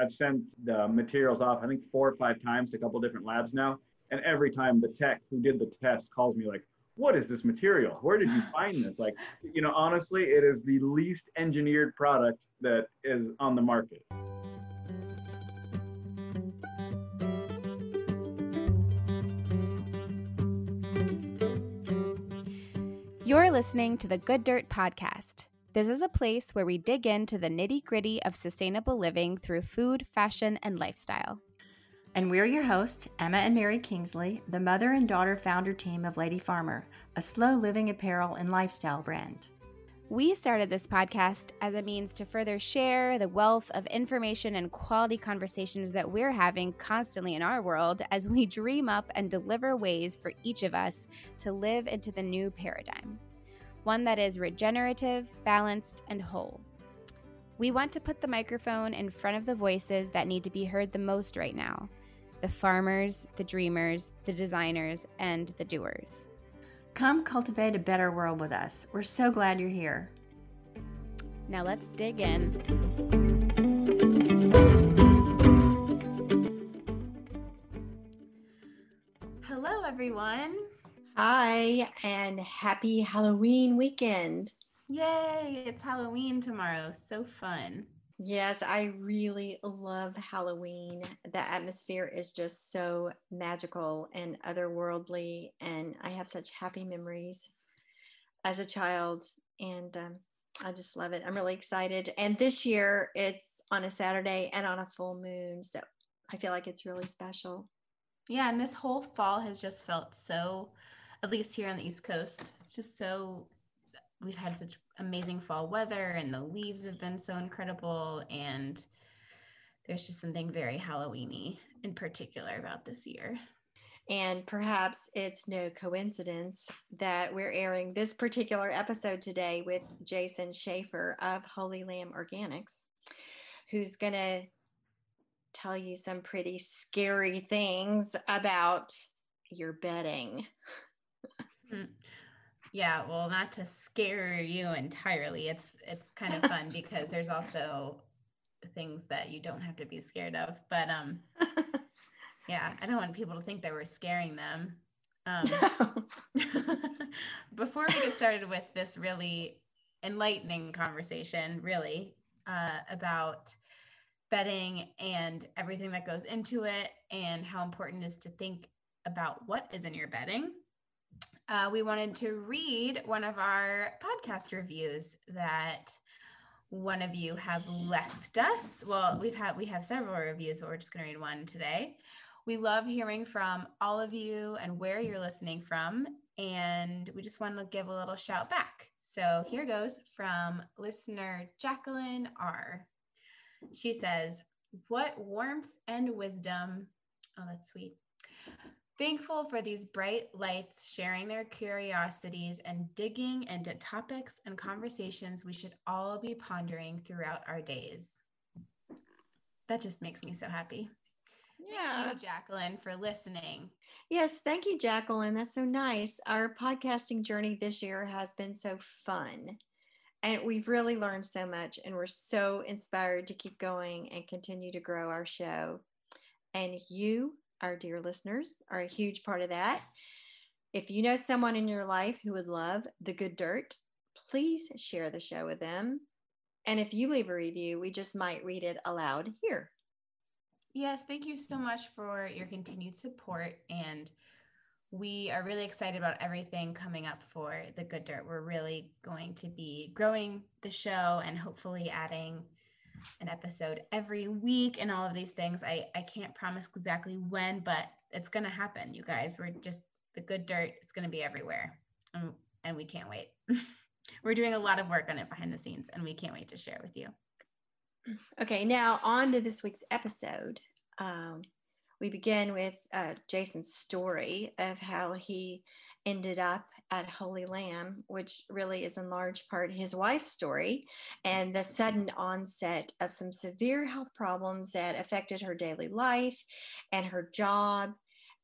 I've sent the materials off, I think four or five times to a couple different labs now. And every time the tech who did the test calls me like, what is this material? Where did you find this? Like, you know, honestly, it is the least engineered product that is on the market. You're listening to the Good Dirt Podcast. This is a place where we dig into the nitty gritty of sustainable living through food, fashion, and lifestyle. And we're your hosts, Emma and Mary Kingsley, the mother and daughter founder team of Lady Farmer, a slow living apparel and lifestyle brand. We started this podcast as a means to further share the wealth of information and quality conversations that we're having constantly in our world as we dream up and deliver ways for each of us to live into the new paradigm one that is regenerative, balanced, and whole. We want to put the microphone in front of the voices that need to be heard the most right now the farmers, the dreamers, the designers, and the doers. Come cultivate a better world with us. We're so glad you're here. Now let's dig in. Hello, everyone. Hi, and happy Halloween weekend. Yay, it's Halloween tomorrow. So fun. Yes, I really love Halloween. The atmosphere is just so magical and otherworldly, and I have such happy memories as a child, and um, I just love it. I'm really excited. And this year it's on a Saturday and on a full moon, so I feel like it's really special. Yeah, and this whole fall has just felt so at least here on the East Coast. It's just so we've had such amazing fall weather and the leaves have been so incredible and there's just something very Halloweeny in particular about this year. And perhaps it's no coincidence that we're airing this particular episode today with Jason Schaefer of Holy Lamb Organics, who's going to tell you some pretty scary things about your bedding. Hmm. Yeah, well, not to scare you entirely. It's it's kind of fun because there's also things that you don't have to be scared of. But um yeah, I don't want people to think that we're scaring them. Um before we get started with this really enlightening conversation, really, uh, about bedding and everything that goes into it and how important it is to think about what is in your bedding uh, we wanted to read one of our podcast reviews that one of you have left us. Well, we've had we have several reviews, but we're just going to read one today. We love hearing from all of you and where you're listening from, and we just want to give a little shout back. So here goes from listener Jacqueline R. She says, "What warmth and wisdom." Oh, that's sweet. Thankful for these bright lights sharing their curiosities and digging into topics and conversations we should all be pondering throughout our days. That just makes me so happy. Yeah. Thank you, Jacqueline, for listening. Yes, thank you, Jacqueline. That's so nice. Our podcasting journey this year has been so fun. And we've really learned so much, and we're so inspired to keep going and continue to grow our show. And you our dear listeners are a huge part of that. If you know someone in your life who would love the good dirt, please share the show with them. And if you leave a review, we just might read it aloud here. Yes, thank you so much for your continued support. And we are really excited about everything coming up for the good dirt. We're really going to be growing the show and hopefully adding an episode every week and all of these things. I, I can't promise exactly when, but it's going to happen, you guys. We're just, the good dirt is going to be everywhere. And, and we can't wait. We're doing a lot of work on it behind the scenes, and we can't wait to share with you. Okay, now on to this week's episode. Um, we begin with uh, Jason's story of how he ended up at Holy Lamb, which really is in large part his wife's story, and the sudden onset of some severe health problems that affected her daily life and her job,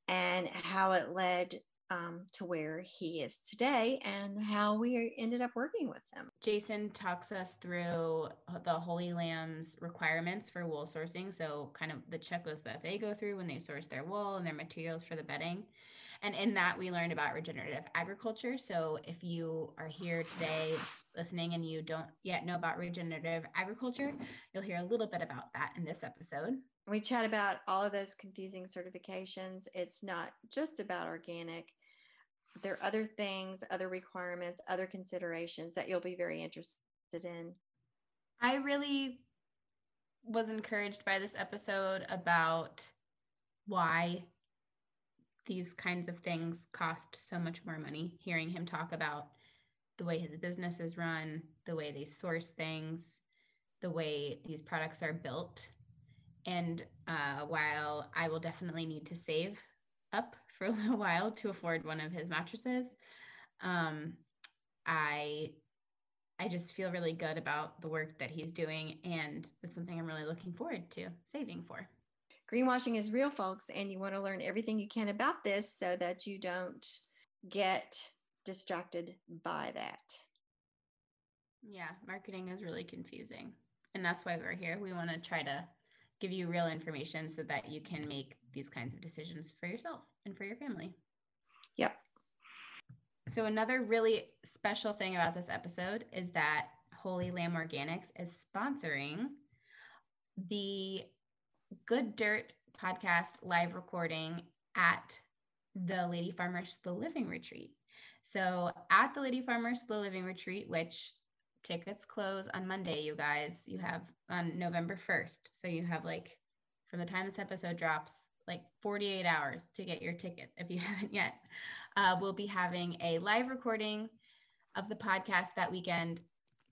and how it led um, to where he is today and how we ended up working with him. Jason talks us through the Holy Lamb's requirements for wool sourcing. So, kind of the checklist that they go through when they source their wool and their materials for the bedding. And in that, we learned about regenerative agriculture. So, if you are here today listening and you don't yet know about regenerative agriculture, you'll hear a little bit about that in this episode. We chat about all of those confusing certifications. It's not just about organic. There are other things, other requirements, other considerations that you'll be very interested in. I really was encouraged by this episode about why these kinds of things cost so much more money. Hearing him talk about the way his business is run, the way they source things, the way these products are built and uh, while I will definitely need to save up for a little while to afford one of his mattresses, um, I I just feel really good about the work that he's doing, and it's something I'm really looking forward to saving for. Greenwashing is real, folks, and you want to learn everything you can about this so that you don't get distracted by that. Yeah, marketing is really confusing. And that's why we're here. We want to try to give you real information so that you can make these kinds of decisions for yourself and for your family. Yep. So, another really special thing about this episode is that Holy Lamb Organics is sponsoring the Good Dirt podcast live recording at the Lady Farmers Slow Living Retreat. So, at the Lady Farmers Slow Living Retreat, which tickets close on Monday, you guys. You have on November 1st. So you have like from the time this episode drops, like 48 hours to get your ticket if you haven't yet. Uh, we'll be having a live recording of the podcast that weekend,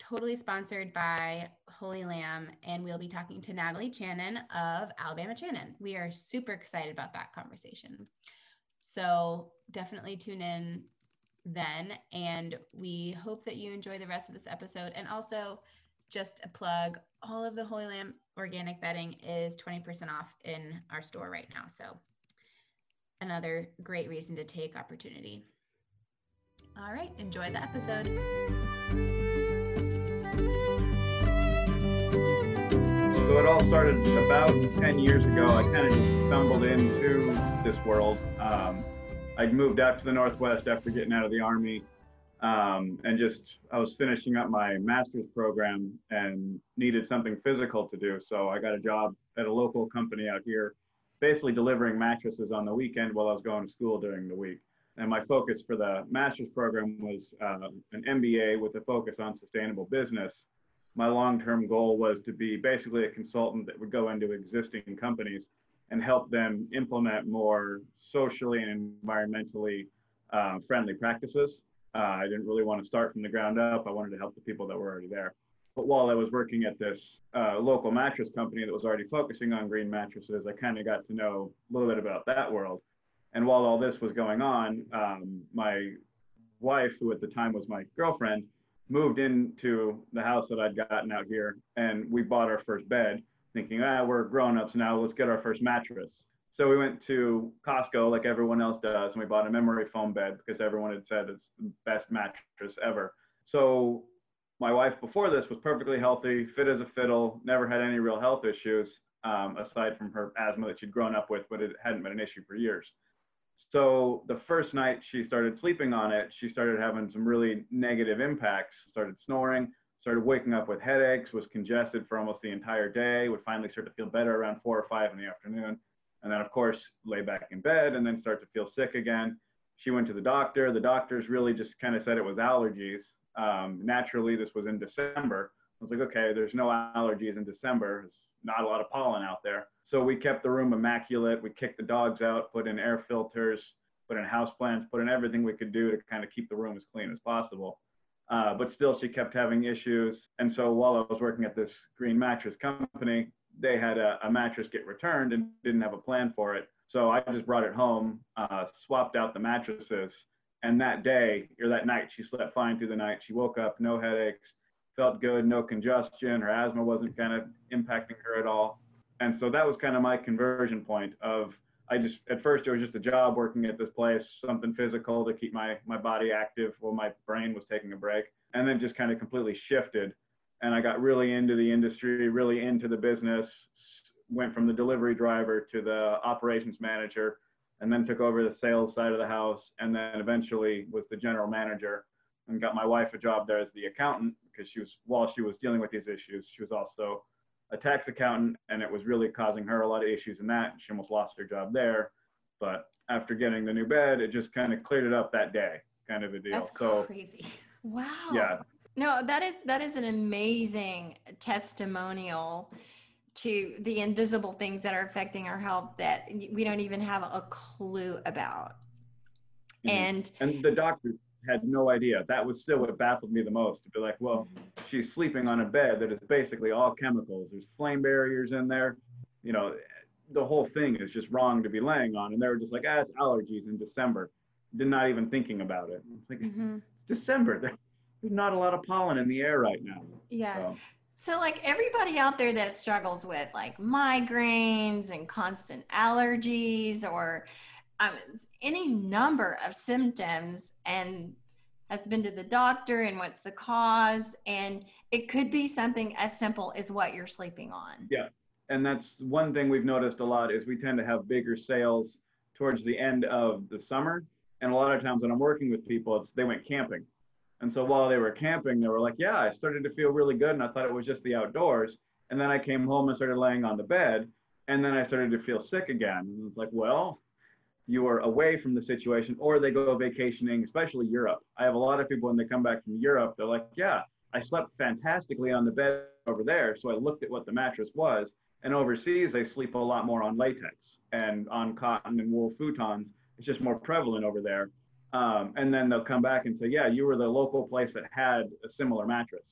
totally sponsored by Holy Lamb. And we'll be talking to Natalie Chanin of Alabama Chanin. We are super excited about that conversation. So definitely tune in then. And we hope that you enjoy the rest of this episode. And also, just a plug all of the Holy Lamb organic bedding is 20% off in our store right now. So, another great reason to take opportunity. All right, enjoy the episode. So it all started about 10 years ago. I kind of just stumbled into this world. Um, I'd moved out to the Northwest after getting out of the Army. Um, and just, I was finishing up my master's program and needed something physical to do. So I got a job at a local company out here, basically delivering mattresses on the weekend while I was going to school during the week. And my focus for the master's program was uh, an MBA with a focus on sustainable business. My long term goal was to be basically a consultant that would go into existing companies and help them implement more socially and environmentally uh, friendly practices. Uh, I didn't really want to start from the ground up. I wanted to help the people that were already there. But while I was working at this uh, local mattress company that was already focusing on green mattresses, I kind of got to know a little bit about that world. And while all this was going on, um, my wife, who at the time was my girlfriend, moved into the house that I'd gotten out here, and we bought our first bed thinking, ah, we're grown ups now, let's get our first mattress. So we went to Costco like everyone else does, and we bought a memory foam bed because everyone had said it's the best mattress ever. So my wife before this was perfectly healthy, fit as a fiddle, never had any real health issues um, aside from her asthma that she'd grown up with, but it hadn't been an issue for years. So the first night she started sleeping on it, she started having some really negative impacts, started snoring, started waking up with headaches, was congested for almost the entire day, would finally start to feel better around four or five in the afternoon. And then, of course, lay back in bed and then start to feel sick again. She went to the doctor. The doctors really just kind of said it was allergies. Um, naturally, this was in December. I was like, okay, there's no allergies in December. There's not a lot of pollen out there. So we kept the room immaculate. We kicked the dogs out, put in air filters, put in house plants, put in everything we could do to kind of keep the room as clean as possible. Uh, but still, she kept having issues. And so while I was working at this green mattress company, they had a, a mattress get returned and didn't have a plan for it. So I just brought it home, uh, swapped out the mattresses. And that day or that night, she slept fine through the night. She woke up, no headaches, felt good, no congestion. Her asthma wasn't kind of impacting her at all. And so that was kind of my conversion point of I just at first it was just a job working at this place, something physical to keep my my body active while my brain was taking a break, and then just kind of completely shifted, and I got really into the industry, really into the business. Went from the delivery driver to the operations manager, and then took over the sales side of the house, and then eventually was the general manager, and got my wife a job there as the accountant because she was while she was dealing with these issues, she was also a tax accountant and it was really causing her a lot of issues in that. She almost lost her job there. But after getting the new bed, it just kind of cleared it up that day, kind of a deal. That's so crazy. Wow. yeah, No, that is that is an amazing testimonial to the invisible things that are affecting our health that we don't even have a clue about. Mhm. And and the doctor had no idea. That was still what baffled me the most. To be like, well, she's sleeping on a bed that is basically all chemicals. There's flame barriers in there. You know, the whole thing is just wrong to be laying on. And they were just like, ah, it's allergies in December. Did not even thinking about it. It's like Mhm. December. There's not a lot of pollen in the air right now. yeah. So, So, like everybody out there that struggles with like migraines and constant allergies or um, any number of symptoms and has been to the doctor and what's the cause, and it could be something as simple as what you're sleeping on. Yeah. And that's one thing we've noticed a lot is we tend to have bigger sales towards the end of the summer. And a lot of times when I'm working with people, it's they went camping. And so while they were camping, they were like, yeah, I started to feel really good. And I thought it was just the outdoors. And then I came home and started laying on the bed. And then I started to feel sick again. And it's like, well, you are away from the situation, or they go vacationing, especially Europe. I have a lot of people when they come back from Europe, they're like, yeah, I slept fantastically on the bed over there. So I looked at what the mattress was. And overseas, they sleep a lot more on latex and on cotton and wool futons. It's just more prevalent over there. Um, and then they'll come back and say, yeah, you were the local place that had a similar mattress.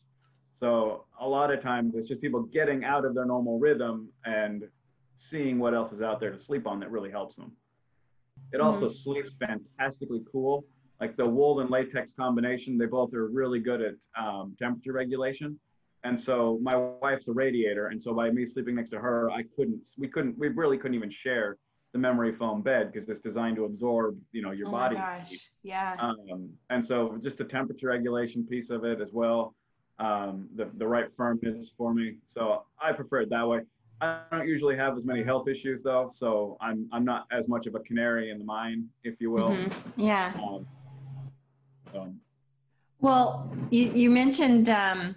So a lot of times it's just people getting out of their normal rhythm and seeing what else is out there to sleep on that really helps them. It also sleeps fantastically cool. Like the wool and latex combination, they both are really good at um, temperature regulation. And so my wife's a radiator, and so by me sleeping next to her, I couldn't, we couldn't, we really couldn't even share the memory foam bed because it's designed to absorb, you know, your oh body. gosh. Yeah. Um, and so just the temperature regulation piece of it as well, um, the, the right firmness for me. So I prefer it that way. I don't usually have as many health issues though, so I'm I'm not as much of a canary in the mine, if you will. Mhm. Yeah. Um, so, Well, you, you mentioned, um,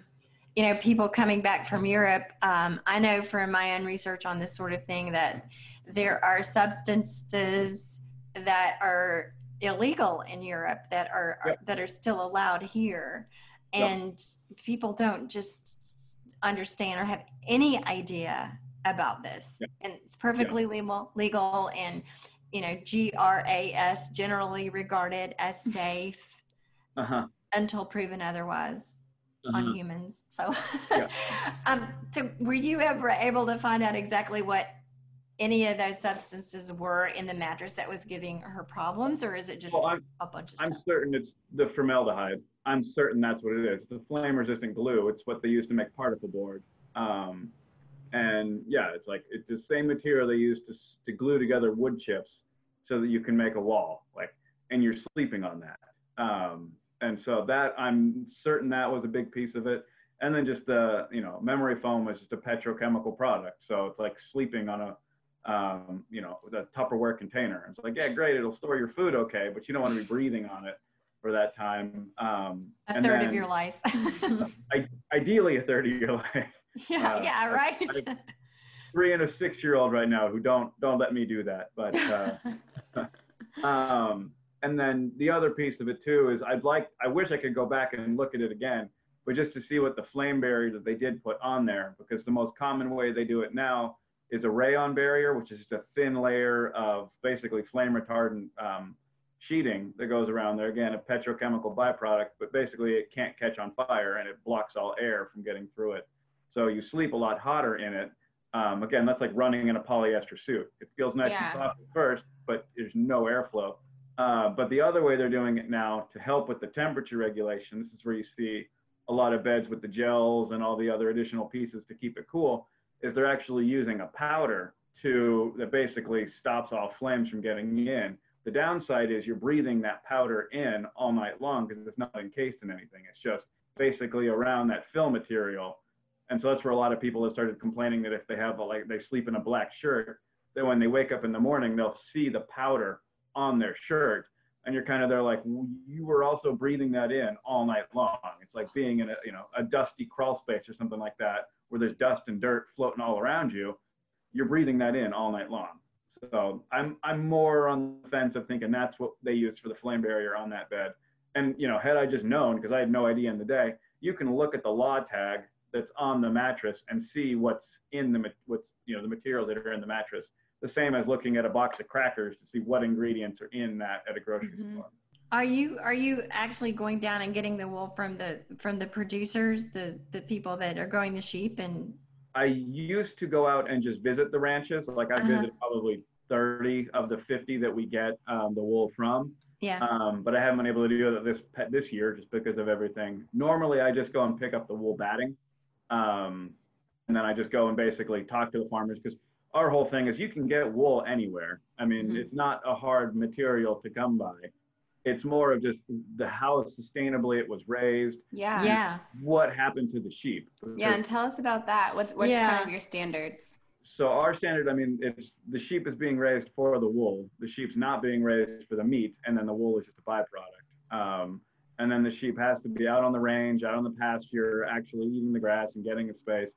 you know, people coming back from Europe. Um, I know from my own research on this sort of thing that there are substances that are illegal in Europe that are, are- that are still allowed here, Yep. and people don't just understand or have any idea about this. Yep. And it's perfectly legal, legal, and you know, GRAS generally regarded as safe uh-huh, until proven otherwise on uh-huh. humans. So, Yeah. um, so were you ever able to find out exactly what any of those substances were in the mattress that was giving her problems, or is it just Well, a bunch of I'm stuff? certain it's the formaldehyde. I'm certain that's what it is. The flame resistant glue. It's what they use to make particle board. Um, and yeah, it's like it's the same material they use to, to glue together wood chips so that you can make a wall. Like, and you're sleeping on that. Um, and so that I'm certain that was a big piece of it. And then just the, you know, memory foam is just a petrochemical product. So it's like sleeping on a, um, you know, the Tupperware container. It's like, yeah, great, it'll store your food okay, but you don't want to be breathing on it for that time. Um, A third of your life. Ideally, a third of your life. yeah, uh, yeah, I- right. I- Three and a six-year-old right now who don't don't let me do that. But uh, um, and then the other piece of it too is I'd like I wish I could go back and look at it again, but just to see what the flame barrier that they did put on there, because the most common way they do it now is a rayon barrier, which is just a thin layer of basically flame retardant um, sheeting that goes around there. Again, a petrochemical byproduct, but basically it can't catch on fire and it blocks all air from getting through it. So you sleep a lot hotter in it. Um, again, that's like running in a polyester suit. It feels nice Yeah. and soft at first, but there's no airflow. Uh, but the other way they're doing it now to help with the temperature regulation, this is where you see a lot of beds with the gels and all the other additional pieces to keep it cool, is they're actually using a powder to that basically stops all flames from getting in. The downside is you're breathing that powder in all night long because it's not encased in anything. It's just basically around that fill material. And so that's where a lot of people have started complaining that if they have a, like they sleep in a black shirt, that when they wake up in the morning, they'll see the powder on their shirt. And you're kind of there like you were also breathing that in all night long. It's like being in a you know a dusty crawl space or something like that where there's dust and dirt floating all around you. You're breathing that in all night long. So I'm I'm more on the fence of thinking that's what they used for the flame barrier on that bed. And you know, had I just known, because I had no idea in the day, you can look at the law tag that's on the mattress and see what's in the what's you know the materials that are in the mattress the same as looking at a box of crackers to see what ingredients are in that at a grocery mm-hmm. store. Are you are you actually going down and getting the wool from the from the producers, the the people that are growing the sheep and I used to go out and just visit the ranches. Like I uh-huh. visited probably 30 of the 50 that we get um, the wool from. Yeah. Um, but I haven't been able to do that this this year just because of everything. Normally, I just go and pick up the wool batting, um, and then I just go and basically talk to the farmers because our whole thing is you can get wool anywhere. I mean, mm-hmm. it's not a hard material to come by. It's more of just the how sustainably it was raised. Yeah. Yeah. What happened to the sheep? Yeah, and tell us about that. What's what's yeah. kind of your standards? So our standard, I mean, it's the sheep is being raised for the wool. The sheep's not being raised for the meat, and then the wool is just a byproduct. Um, and then the sheep has to be out on the range, out on the pasture, actually eating the grass and getting a space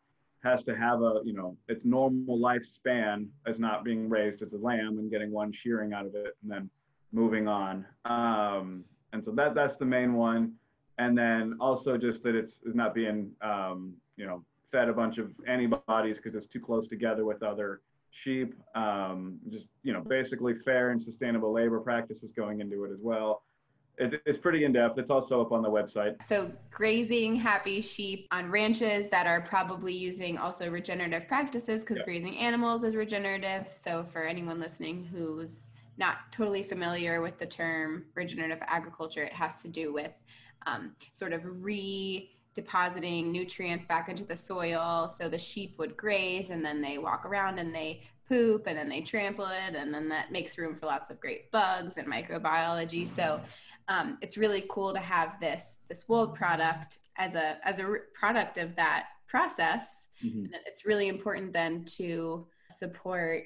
has to have a, you know, its normal lifespan as not being raised as a lamb and getting one shearing out of it and then moving on. Um, and so that that's the main one. And then also just that it's, not being, um, you know, fed a bunch of antibodies because it's too close together with other sheep. Um, just, you know, basically fair and sustainable labor practices going into it as well it's pretty in depth. It's also up on the website. So, grazing happy sheep on ranches that are probably using also regenerative practices because grazing animals is regenerative. So, for anyone listening who's not totally familiar with the term regenerative agriculture, it has to do with um, sort of re depositing nutrients back into the soil. So, the sheep would graze and then they walk around and they poop and then they trample it and then that makes room for lots of great bugs and microbiology so um, it's really cool to have this this wool product as a as a product of that process. Mm-hmm. It's really important then to support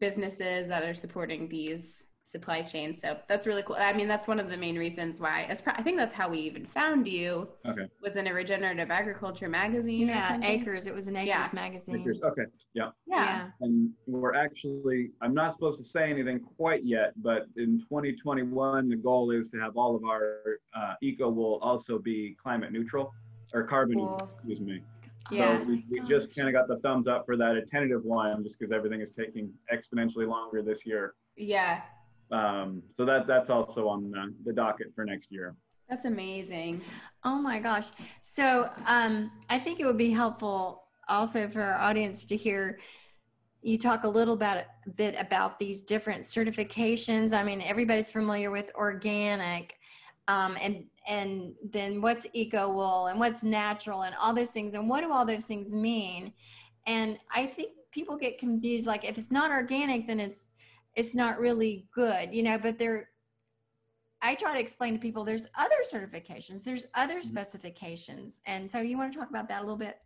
businesses that are supporting these supply chain. So that's really cool. I mean, that's one of the main reasons why. As I think that's how we even found you. Okay. Was in a regenerative agriculture magazine. Yeah, Acres. It was an Acres yeah. magazine. Acres. Okay. Yeah. yeah. And we're actually. I'm not supposed to say anything quite yet, but in 2021, the goal is to have all of our uh, eco wool also be climate neutral or carbon. Cool. Excuse me. Yeah. So we, we just kind of got the thumbs up for that, a tentative one, just because everything is taking exponentially longer this year. Yeah, um, so that that's also on the, the docket for next year. That's amazing. Oh my gosh. So um, I think it would be helpful also for our audience to hear you talk a little bit, bit about these different certifications. I mean, everybody's familiar with organic, um, and and then what's eco wool and what's natural and all those things, and what do all those things mean? And I think people get confused. Like if it's not organic, then it's it's not really good, you know, but there, I try to explain to people there's other certifications, there's other mm-hmm. specifications. And so you want to talk about that a little bit?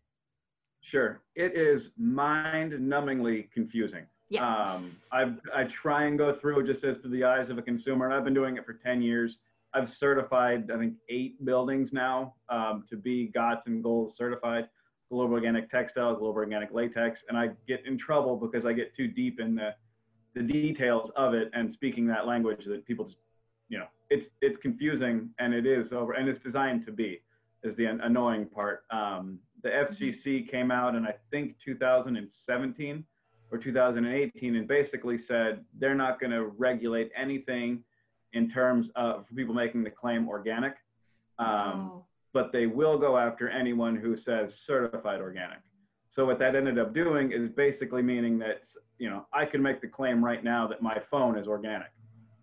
Sure. It is mind numbingly confusing. Yeah. Um, I I try and go through just as to the eyes of a consumer, and I've been doing it for 10 years. I've certified, I think, eight buildings now um, to be GOTS and GOLS certified, Global Organic Textile, Global Organic Latex, and I get in trouble because I get too deep in the the details of it and speaking that language that people just, you know, it's it's confusing and it is over and it's designed to be is the annoying part. Um, the FCC came out in I think 2017 or 2018 and basically said they're not going to regulate anything in terms of people making the claim organic, um, oh. but they will go after anyone who says certified organic. So what that ended up doing is basically meaning that you know, I can make the claim right now that my phone is organic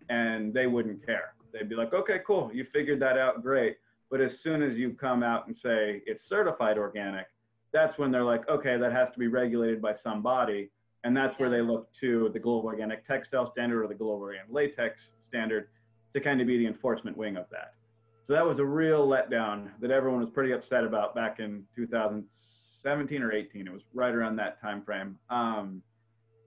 and they wouldn't care. They'd be like, okay, cool, you figured that out, great. But as soon as you come out and say it's certified organic, that's when they're like, okay, that has to be regulated by somebody. And that's where they look to the Global Organic Textile Standard or the Global Organic Latex Standard to kind of be the enforcement wing of that. So that was a real letdown that everyone was pretty upset about back in 2017 or 18. It was right around that time frame. Um,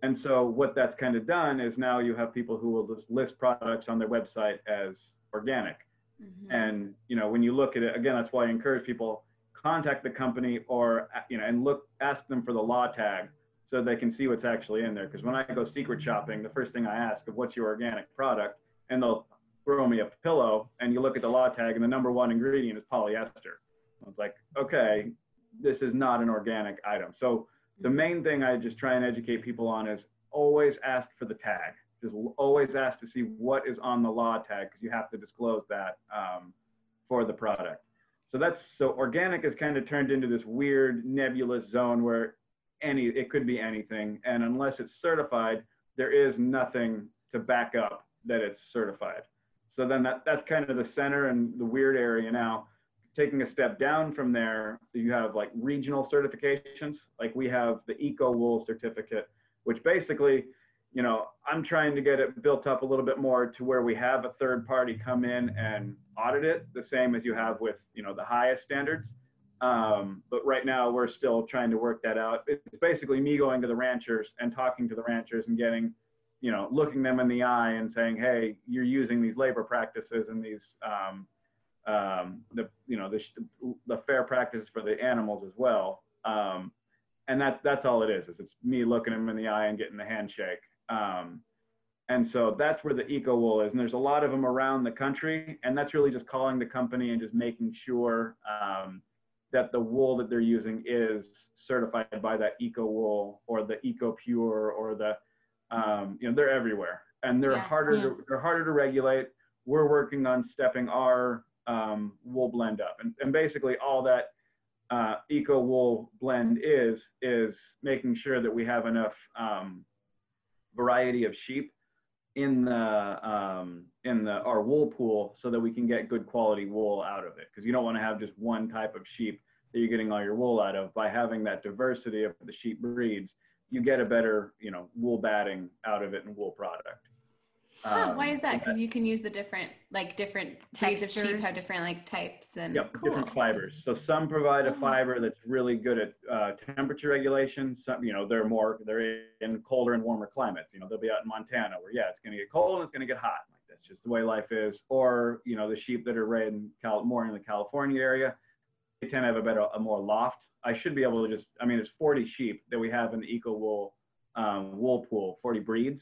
and so what that's kind of done is now you have people who will just list products on their website as organic. Mm-hmm. And you know when you look at it again, that's why I encourage people contact the company or you know and look ask them for the law tag so they can see what's actually in there. Because when I go secret shopping, the first thing I ask of what's your organic product, and they'll throw me a pillow, and you look at the law tag, and the number one ingredient is polyester. I was like, okay, this is not an organic item. So the main thing I just try and educate people on is always ask for the tag. Just always ask to see what is on the law tag because you have to disclose that um, for the product. So that's so organic has kind of turned into this weird nebulous zone where any it could be anything and unless it's certified there is nothing to back up that it's certified so then that, that's kind of the center and the weird area now taking a step down from there you have like regional certifications like we have the eco wool certificate which basically you know i'm trying to get it built up a little bit more to where we have a third party come in and audit it the same as you have with you know the highest standards um, but right now we're still trying to work that out. It's basically me going to the ranchers and talking to the ranchers and getting, you know, looking them in the eye and saying, hey, you're using these labor practices and these, um, um, the, you know, the, the fair practices for the animals as well. Um, and that's, that's all it is, is it's me looking them in the eye and getting the handshake. Um, and so that's where the eco wool is. And there's a lot of them around the country. And that's really just calling the company and just making sure, um, that the wool that they're using is certified by that eco wool or the eco pure or the um, you know they're everywhere and they're yeah, harder yeah. to they're harder to regulate we're working on stepping our um, wool blend up. And, and basically all that uh, eco wool blend is is making sure that we have enough um, variety of sheep in the um, in the our wool pool so that we can get good quality wool out of it. Because you don't want to have just one type of sheep that you're getting all your wool out of. By having that diversity of the sheep breeds you get a better you know wool batting out of it and wool product um, why is that? Because you can use the different, like different breeds of sheep have different like types and yep, cool. different fibers. So some provide a oh. fiber that's really good at uh, temperature regulation. Some, you know, they're more they're in colder and warmer climates. You know, they'll be out in Montana where yeah, it's going to get cold and it's going to get hot. Like that's just the way life is. Or you know, the sheep that are raised in Cal- more in the California area, they tend to have a better, a more loft. I should be able to just, I mean, there's 40 sheep that we have in the eco wool um, wool pool, 40 breeds.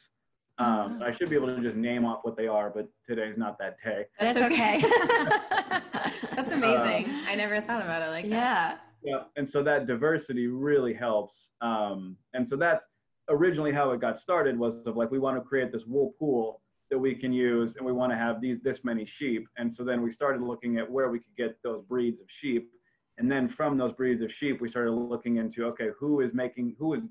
Um, I should be able to just name off what they are, but today's not that day. That's okay. That's amazing. Um, I never thought about it like that. Yeah. Yeah. And so that diversity really helps. Um, and so that's originally how it got started was of like, we want to create this wool pool that we can use and we want to have these, this many sheep. And so then we started looking at where we could get those breeds of sheep. And then from those breeds of sheep, we started looking into, okay, who is making, who is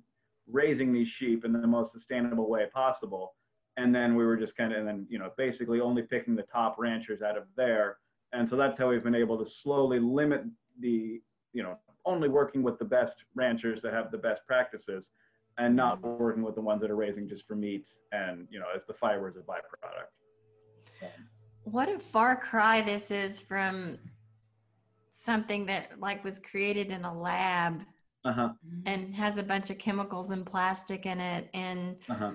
raising these sheep in the most sustainable way possible. And then we were just kind of, and then, you know, basically only picking the top ranchers out of there. And so that's how we've been able to slowly limit the, you know, only working with the best ranchers that have the best practices and not mm-hmm. working with the ones that are raising just for meat and, you know, as the fiber as a byproduct. what a far cry this is from something that like was created in a lab uh-huh. and has a bunch of chemicals and plastic in it and uh-huh.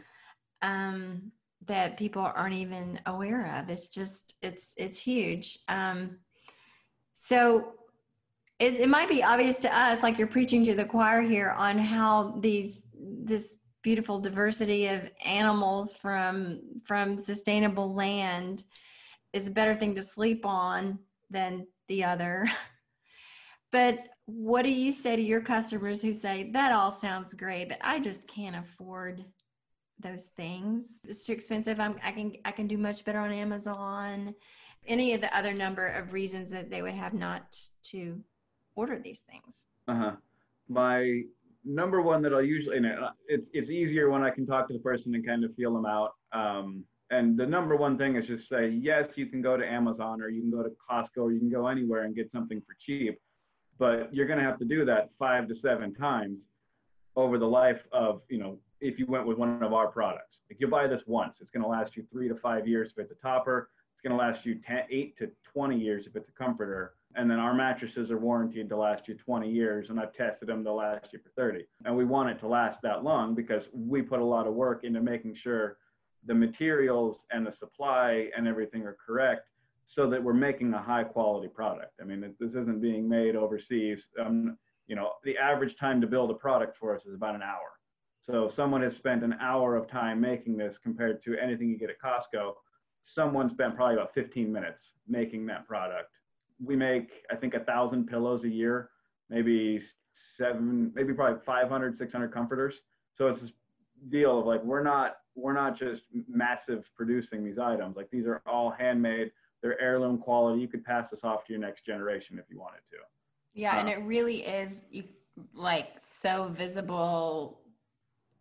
um, that people aren't even aware of it's just it's it's huge um, so it, it might be obvious to us like you're preaching to the choir here on how these this beautiful diversity of animals from from sustainable land is a better thing to sleep on than the other but what do you say to your customers who say that all sounds great but i just can't afford those things. It's too expensive. I'm, i can i can do much better on amazon. Any of the other number of reasons that they would have not to order these things. Uh-huh. My number one that i'll usually and it's it's easier when i can talk to the person and kind of feel them out um, and the number one thing is just say yes you can go to amazon or you can go to costco or you can go anywhere and get something for cheap but you're going to have to do that five to seven times over the life of you know if you went with one of our products. Like you buy this once, it's going to last you three to five years if it's a topper. It's going to last you 10, eight to 20 years if it's a comforter. And then our mattresses are warranted to last you 20 years, and I've tested them to last you for 30. And we want it to last that long because we put a lot of work into making sure the materials and the supply and everything are correct so that we're making a high quality product. I mean, this isn't being made overseas. Um, you know, the average time to build a product for us is about an hour. So someone has spent an hour of time making this compared to anything you get at Costco. Someone spent probably about 15 minutes making that product. We make, I think, a thousand pillows a year, maybe seven, maybe probably 500, 600 comforters. So it's this deal of like we're not we're not just massive producing these items. Like these are all handmade. They're heirloom quality. You could pass this off to your next generation if you wanted to. Yeah, uh, and it really is like so visible.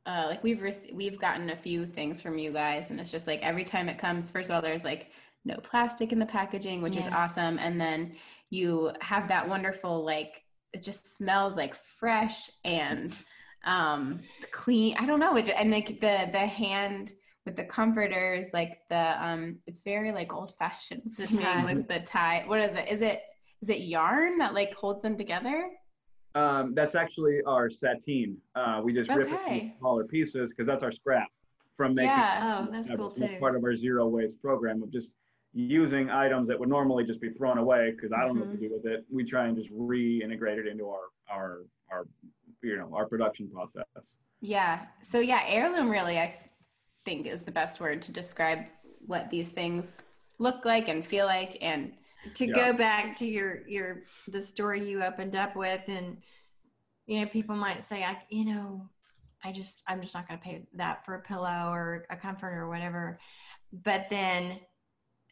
Uh, like we've rec- we've gotten a few things from you guys, and it's just like every time it comes. First of all, there's like no plastic in the packaging, which yeah. is awesome, and then you have that wonderful like it just smells like fresh and um clean. I don't know, it, and like the the hand with the comforters, like the um, it's very like old fashioned with the tie. What is it? Is it is it yarn that like holds them together? Um, that's actually our sateen. Uh, we just okay. rip it into smaller pieces because that's our scrap from making. Yeah, oh, that's cool too. Part of our zero waste program of just using items that would normally just be thrown away because I don't mm-hmm. know what to mm-hmm. do with it. We try and just reintegrate it into our our our you know our production process. Yeah. So yeah, heirloom really I think is the best word to describe what these things look like and feel like and to yeah. go back to your your the story you opened up with and you know people might say i you know i just i'm just not going to pay that for a pillow or a comforter or whatever but then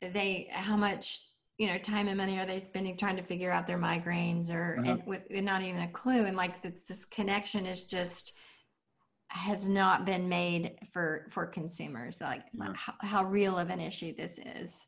they how much you know time and money are they spending trying to figure out their migraines or uh-huh. and with, with not even a clue and like this, this connection is just has not been made for for consumers like yeah. how, how real of an issue this is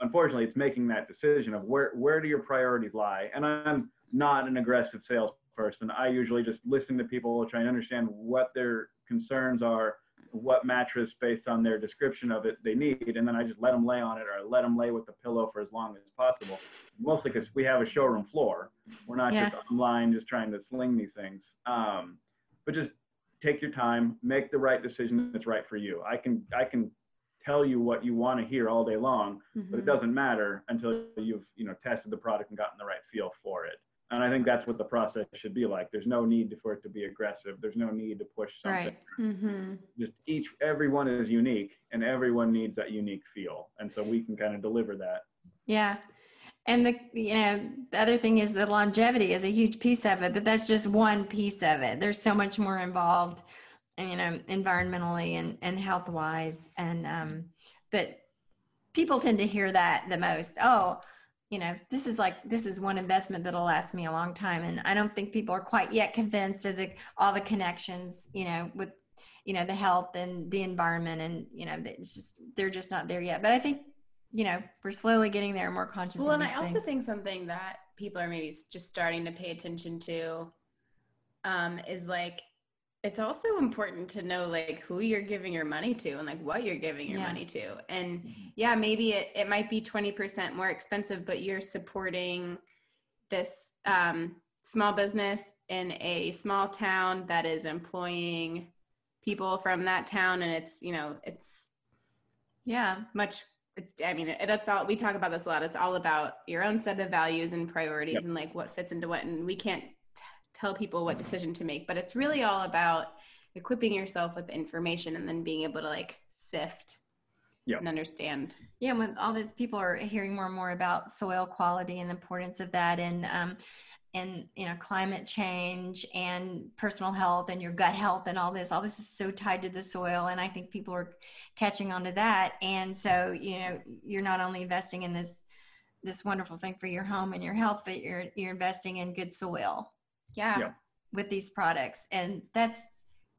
unfortunately, it's making that decision of where where do your priorities lie. And I'm not an aggressive salesperson. I usually just listen to people, try and understand what their concerns are, what mattress based on their description of it they need, and then I just let them lay on it or let them lay with the pillow for as long as possible. Mostly because we have a showroom floor. We're not yeah. just online just trying to sling these things. Um, but just take your time, make the right decision that's right for you. I can I can tell you what you want to hear all day long, mm-hmm. but it mm-hmm. doesn't matter until you've you know tested the product and gotten the right feel for it. And I think that's what the process should be like. There's no need for it to be aggressive. There's no need to push something. Right. Mm-hmm. Just each everyone is unique, and everyone needs that unique feel, and so we can kind of deliver that. Yeah. And the you know the other thing is the longevity is a huge piece of it, but that's just one piece of it. There's so much more involved you know environmentally and and health wise and um but people tend to hear that the most oh you know this is like this is one investment that'll last me a long time. And i don't think people are quite yet convinced of the all the connections you know with you know the health and the environment and you know it's just they're just not there yet. But i think you know we're slowly getting there more conscious well and i also think something that people are maybe just starting to pay attention to um, is like it's also important to know like who you're giving your money to and like what you're giving your yeah. money to and mm-hmm. yeah maybe it, it might be 20% more expensive but you're supporting this um, small business in a small town that is employing people from that town and it's you know it's yeah much it's i mean it, it's all we talk about this a lot it's all about your own set of values and priorities yep. and like what fits into what and we can't tell people what decision to make but it's really all about equipping yourself with information and then being able to like sift yep. and understand yeah when all these people are hearing more and more about soil quality and the importance of that and um, and you know climate change and personal health and your gut health and all this all this is so tied to the soil and i think people are catching on to that. And so you know you're not only investing in this this wonderful thing for your home and your health but you're you're investing in good soil. Yeah, yeah. with these products and that's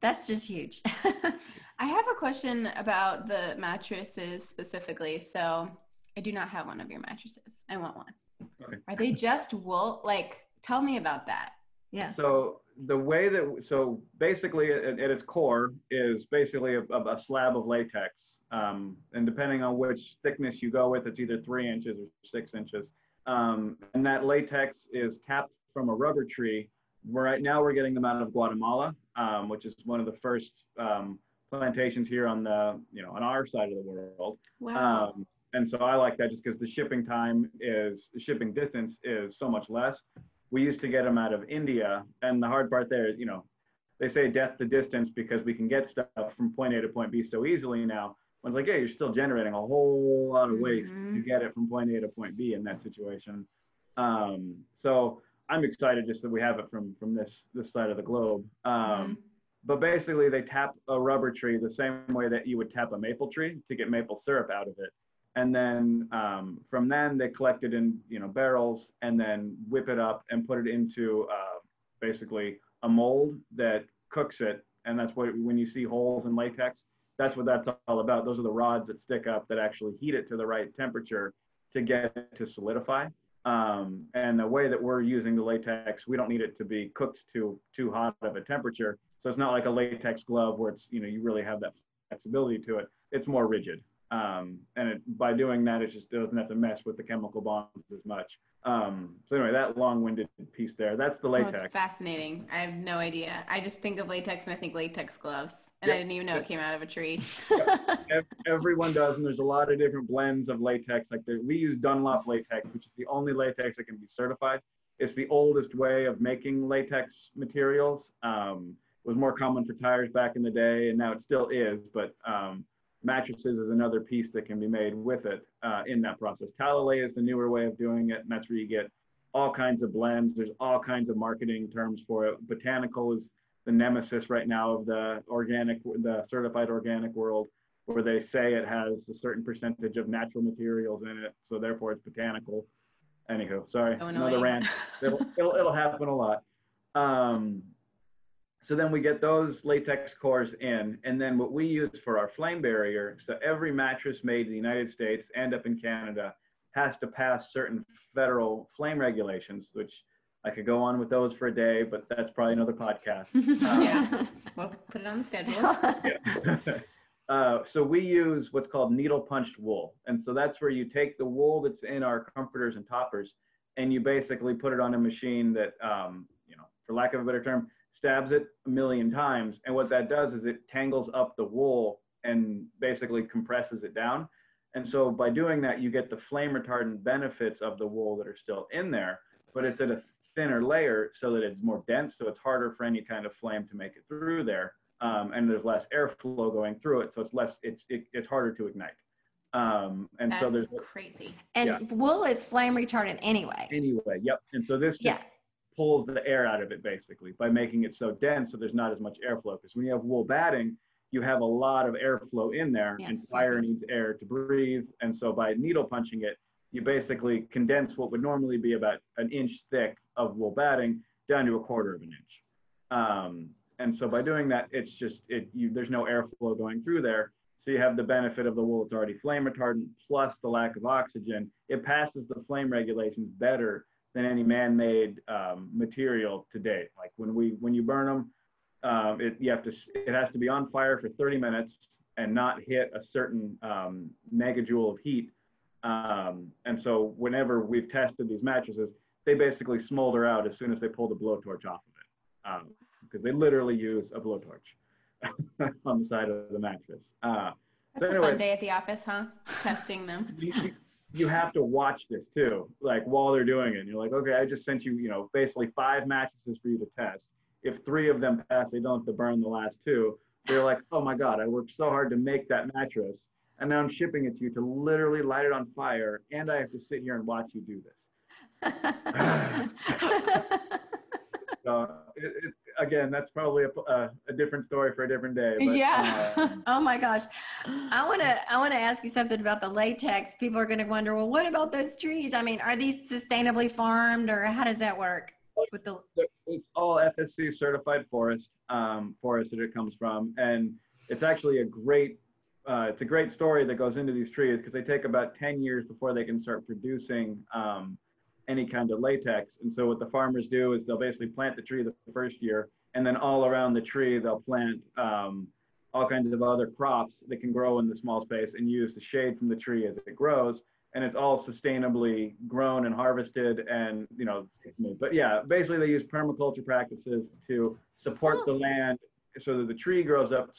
that's just huge. I have a question about the mattresses specifically. So i do not have one of your mattresses. I want one. Okay. are they just wool like tell me about that yeah so the way that so basically at, at its core is basically a, a slab of latex, um, and depending on which thickness you go with, it's either three inches or six inches. Um, and that latex is capped from a rubber tree. Right now, we're getting them out of Guatemala, um, which is one of the first um, plantations here on the you know on our side of the world. Wow. Um, and so I like that just because the shipping time is the shipping distance is so much less. We used to get them out of India, and the hard part there is you know they say death to distance because we can get stuff from point A to point B so easily now. It's like, yeah, you're still generating a whole lot of waste Mhm. to get it from point A to point B in that situation. Um, so I'm excited just that we have it from from this this side of the globe. Um, But basically, they tap a rubber tree the same way that you would tap a maple tree to get maple syrup out of it, and then um, from then they collect it in you know barrels and then whip it up and put it into uh, basically a mold that cooks it, and that's what when you see holes in latex, that's what that's all about. Those are the rods that stick up that actually heat it to the right temperature to get it to solidify. Um, and the way that we're using the latex, we don't need it to be cooked to too hot of a temperature. So it's not like a latex glove where it's you know you really have that flexibility to it. It's more rigid. Um, and it, by doing that, it just doesn't have to mess with the chemical bonds as much. Um, so anyway, that long-winded piece there, that's the Oh, latex. it's fascinating. I have no idea. I just think of latex and I think latex gloves, and I didn't even know it came out of a tree. Ev- everyone does, and there's a lot of different blends of latex. Like the, we use Dunlop latex, which is the only latex that can be certified. It's the oldest way of making latex materials. Um, it was more common for tires back in the day, and now it still is. But um, mattresses is another piece that can be made with it uh, in that process. Talalay is the newer way of doing it, and that's where you get all kinds of blends. There's all kinds of marketing terms for it. Botanical is the nemesis right now of the organic, the certified organic world where they say it has a certain percentage of natural materials in it, so therefore it's botanical. Anywho, sorry, So another rant. It'll, it'll, it'll happen a lot. Um, so then we get those latex cores in, and then what we use for our flame barrier, so every mattress made in the United States and up in Canada has to pass certain federal flame regulations, which I could go on with those for a day, but that's probably another podcast. Yeah. Well, put it on the schedule. Yeah. uh, so we use what's called needle punched wool. And so that's where you take the wool that's in our comforters and toppers and you basically put it on a machine that, um, you know, for lack of a better term, stabs it a million times. And what that does is it tangles up the wool and basically compresses it down. And so by doing that, you get the flame retardant benefits of the wool that are still in there, but it's at a thinner layer so that it's more dense. So it's harder for any kind of flame to make it through there. Um, and there's less airflow going through it. So it's less, it's, it, it's harder to ignite. Um, and so That's there's, crazy. and Yeah. wool is flame retardant anyway. anyway, yep. And so this Yeah. Pulls the air out of it basically by making it so dense so there's not as much airflow. Because when you have wool batting, you have a lot of airflow in there and fire needs air to breathe. And so by needle punching it, you basically condense what would normally be about an inch thick of wool batting down to a quarter of an inch. Um, and so by doing that, it's just, it, you, there's no airflow going through there. So you have the benefit of the wool that's already flame retardant plus the lack of oxygen. It passes the flame regulations better than any man-made um, material to date. Like when we when you burn them, um, it you have to it has to be on fire for 30 minutes and not hit a certain um, megajoule of heat. Um, and so whenever we've tested these mattresses, they basically smolder out as soon as they pull the blowtorch off of it, um, because they literally use a blowtorch on the side of the mattress. Uh, That's a anyway- fun day at the office, huh? Testing them. You, have to watch this too, like while they're doing it. And you're like, okay, I just sent you, you know, basically five mattresses for you to test. If three of them pass, they don't have to burn the last two. They're like, oh my God, I worked so hard to make that mattress. And now I'm shipping it to you to literally light it on fire. And I have to sit here and watch you do this. So it, it, again, that's probably a, a, a different story for a different day. But, yeah. uh, oh my gosh. I want to I want to ask you something about the latex. People are going to wonder, well, what about those trees? I mean, are these sustainably farmed or how does that work with the it's all FSC certified forest, um, forest that it comes from, and it's actually a great, uh, it's a great story that goes into these trees because they take about 10 years before they can start producing um, any kind of latex. And so what the farmers do is they'll basically plant the tree the first year, and then all around the tree they'll plant um, all kinds of other crops that can grow in the small space and use the shade from the tree as it grows. And it's all sustainably grown and harvested and you know but yeah basically they use permaculture practices to support the land so that the tree grows up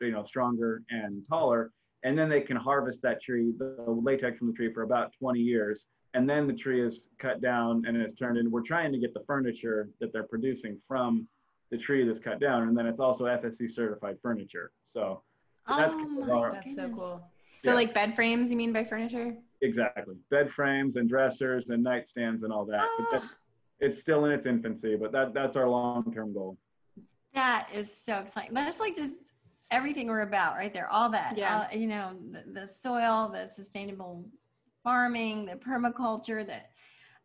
you know stronger and taller. And then they can harvest that tree the latex from the tree for about 20 years and then the tree is cut down and it's turned into we're trying to get the furniture that they're producing from the tree that's cut down. And then it's also fsc certified furniture. So that's, oh that's so cool. So yeah. like bed frames you mean by furniture? Exactly. Bed frames and dressers and nightstands and all that. Oh. but ah. it's still in its infancy but that that's our long-term goal. That is so exciting. That's like just everything we're about right there. All that yeah. all, you know the, the soil the sustainable farming the permaculture that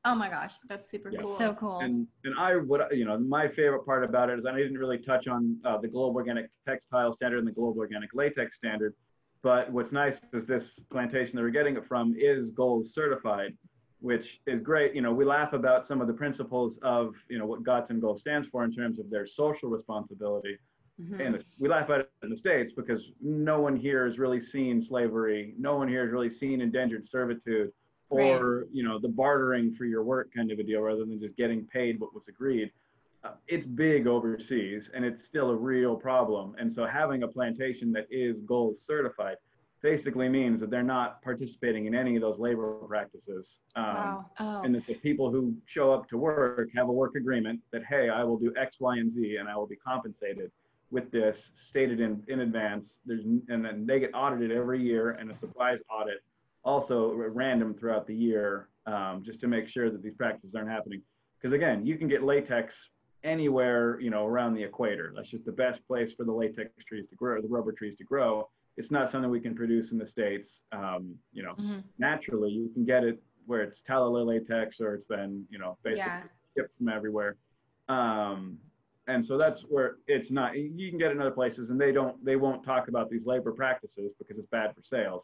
Oh my gosh, that's super yeah. cool. So cool. And and I would you know my favorite part about it is I didn't really touch on uh, the global organic textile standard and the global organic latex standard, but what's nice is this plantation that we're getting it from is GOLS certified, which is great. You know, we laugh about some of the principles of you know what GOTS and GOLS stands for in terms of their social responsibility. Mm-hmm. And we laugh at it in the States because no one here has really seen slavery. No one here has really seen indentured servitude or right. you know the bartering for your work kind of a deal rather than just getting paid what was agreed uh, it's big overseas and it's still a real problem and so having a plantation that is GOLS certified basically means that they're not participating in any of those labor practices um, wow. oh. and that the people who show up to work have a work agreement that hey i will do x y and z and i will be compensated with this stated in, in advance there's and then they get audited every year and a supplies audit also random throughout the year um, just to make sure that these practices aren't happening. Because again, you can get latex anywhere, you know, around the equator. That's just the best place for the latex trees to grow, the rubber trees to grow. It's not something we can produce in the States. Um, you know, mm-hmm. naturally, you can get it where it's Talalay latex or it's been, you know, basically yeah. shipped from everywhere. Um, and so that's where it's not, you can get in other places and they don't, they won't talk about these labor practices because it's bad for sales.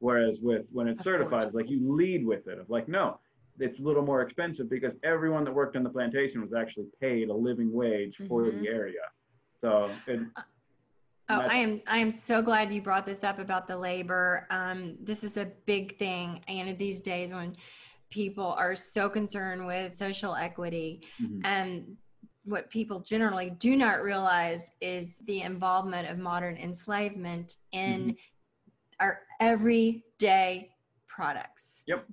Whereas with when it's of certified, it's like you lead with it. Of like, no, it's a little more expensive because everyone that worked on the plantation was actually paid a living wage for mm-hmm. the area. So it, uh, Oh, I am I am so glad you brought this up about the labor. Um, this is a big thing, and these days when people are so concerned with social equity, mm-hmm. and what people generally do not realize is the involvement of modern enslavement in mm-hmm our everyday products. Yep.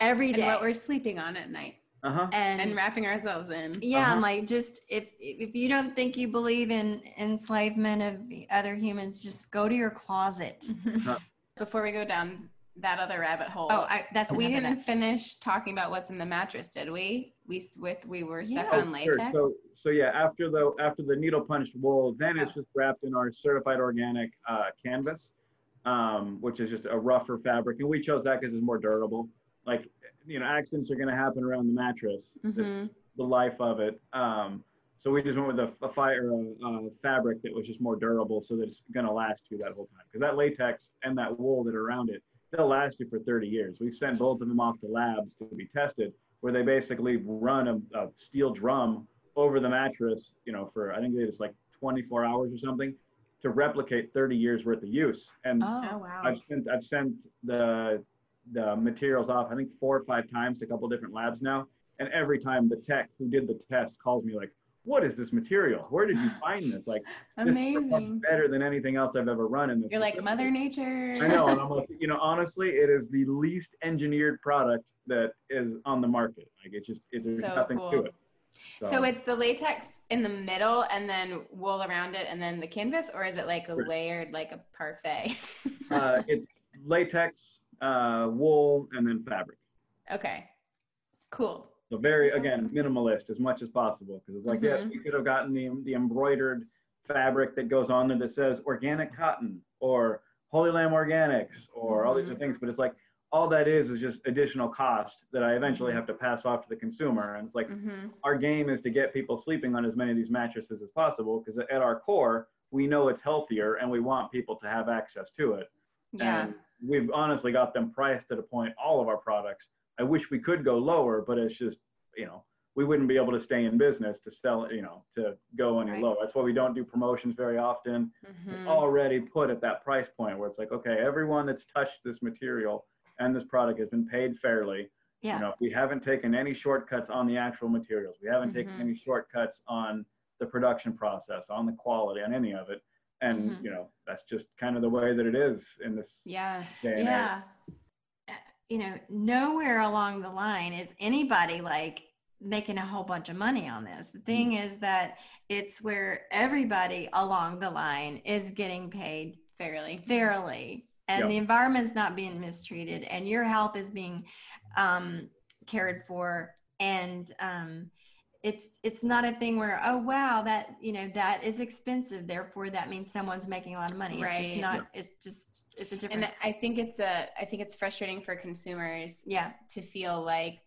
Every day. And what we're sleeping on at night. Uh-huh. And, and wrapping ourselves in. Yeah, uh-huh. I'm like just if if you don't think you believe in enslavement of other humans, just go to your closet. Before we go down that other rabbit hole. Oh, I, that's we didn't finish talking about what's in the mattress, did we? We with we were stuck yeah. on latex. Sure. So so yeah, after the after the needle punched wool, then oh. it's just wrapped in our certified organic uh, canvas um, which is just a rougher fabric. And we chose that because it's more durable. Like, you know, accidents are going to happen around the mattress, mm-hmm. the life of it. Um, so we just went with a, a fire uh, fabric that was just more durable so that it's going to last you that whole time. Because that latex and that wool that are around it, they'll last you for 30 years. We've sent both of them off to labs to be tested where they basically run a, a steel drum over the mattress, you know, for I think it's like 24 hours or something to replicate 30 years worth of use. And oh, oh, wow. I've sent I've sent the the materials off I think four or five times to a couple different labs now, and every time the tech who did the test calls me like, "What is this material? Where did you find this? Like, amazing, better than anything else I've ever run in this." You're like Mother Nature. I know, and I'm like, you know, honestly, it is the least engineered product that is on the market. Like, it's just it, there's so nothing cool. to it. So, so, it's the latex in the middle and then wool around it and then the canvas, or is it like a layered, like a parfait? uh, it's latex, uh, wool, and then fabric. Okay, cool. So very again minimalist as much as possible because it's like mm-hmm. yeah, you could have gotten the the embroidered fabric that goes on there that says organic cotton or Holy Lamb Organics or mm-hmm. all these mm-hmm. things, but it's like all that is is just additional cost that I eventually mm-hmm. have to pass off to the consumer. And it's like mm-hmm. our game is to get people sleeping on as many of these mattresses as possible because at our core, we know it's healthier and we want people to have access to it. Yeah. And we've honestly got them priced at a point, all of our products. I wish we could go lower, but it's just, you know, we wouldn't be able to stay in business to sell it, you know, to go any Right. lower. That's why we don't do promotions very often. Mhm. It's already put at that price point where it's like, okay, everyone that's touched this material and this product has been paid fairly. Yeah. You know, we haven't taken any shortcuts on the actual materials. We haven't taken Mhm. any shortcuts on the production process, on the quality, on any of it. And Mhm. you know, that's just kind of the way that it is in this Yeah. yeah you know nowhere along the line is anybody like making a whole bunch of money on this the thing is that it's where everybody along the line is getting paid Fairly. fairly and Yep. the environment's not being mistreated and your health is being um, cared for and um, it's it's not a thing where oh wow that you know that is expensive therefore that means someone's making a lot of money it's just Right. not it's just it's a different And I think it's a I think it's frustrating for consumers yeah to feel like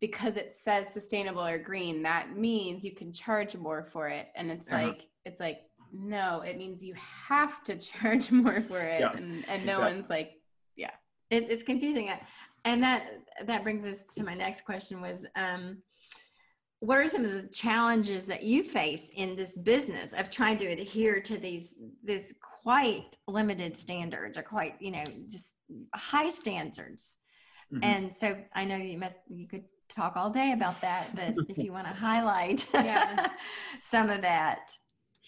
because it says sustainable or green, that means you can charge more for it. And it's Uh-huh. like it's like no, it means you have to charge more for it. Yeah, And and no exactly. one's like it, it's confusing and that that brings us to my next question was um what are some of the challenges that you face in this business of trying to adhere to these this quite limited standards or quite you know just high standards Mhm. and so i know you must you could talk all day about that but if you want to highlight Yeah. some of that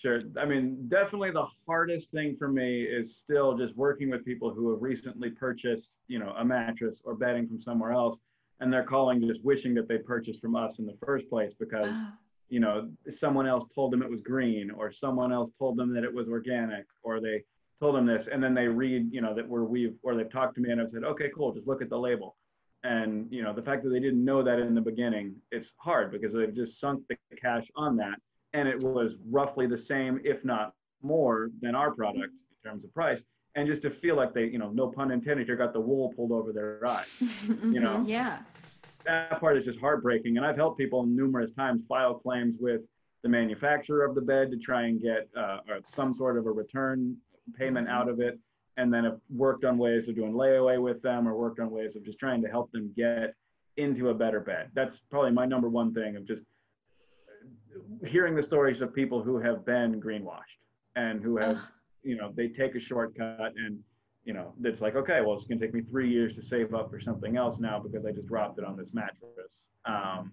Sure. I mean, definitely the hardest thing for me is still just working with people who have recently purchased, you know, a mattress or bedding from somewhere else, and they're calling just wishing that they purchased from us in the first place because, Oh, you know, someone else told them it was green or someone else told them that it was organic or they told them this, and then they read, you know, that we're we've or they've talked to me and I've said, okay, cool, just look at the label. And you know, the fact that they didn't know that in the beginning, it's hard because they've just sunk the cash on that and it was roughly the same, if not more, than our product in terms of price. And just to feel like they, you know, no pun intended, here got the wool pulled over their eyes. You know, yeah that part is just heartbreaking. And I've helped people numerous times file claims with the manufacturer of the bed to try and get uh, some sort of a return payment out of it. And then have worked on ways of doing layaway with them or worked on ways of just trying to help them get into a better bed. That's probably my number one thing of just hearing the stories of people who have been greenwashed and who have, you know, they take a shortcut and, you know, it's like, okay, well, it's going to take me three years to save up for something else now because I just dropped it on this mattress um,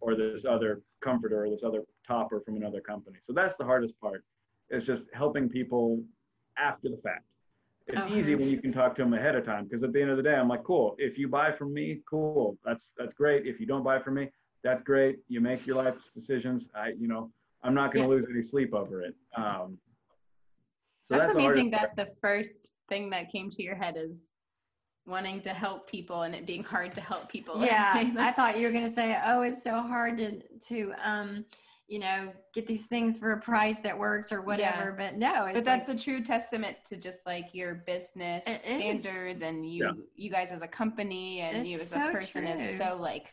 or this other comforter or this other topper from another company. So that's the hardest part is just helping people after the fact. It's Oh. easy when you can talk to them ahead of time because at the end of the day, I'm like, cool. If you buy from me, cool. That's that's great. If you don't buy from me, that's great. You make your life decisions. I, you know, I'm not going to lose any sleep over it. Um, so that's, the amazing that the first thing that came to your head is wanting to help people and it being hard to help people. yeah i thought you were going to say oh it's so hard to to um you know get these things for a price that works or whatever Yeah. but no it's but that's a true testament to just like your business It is. standards and you Yeah. you guys as a company and you It's as a person true. is so like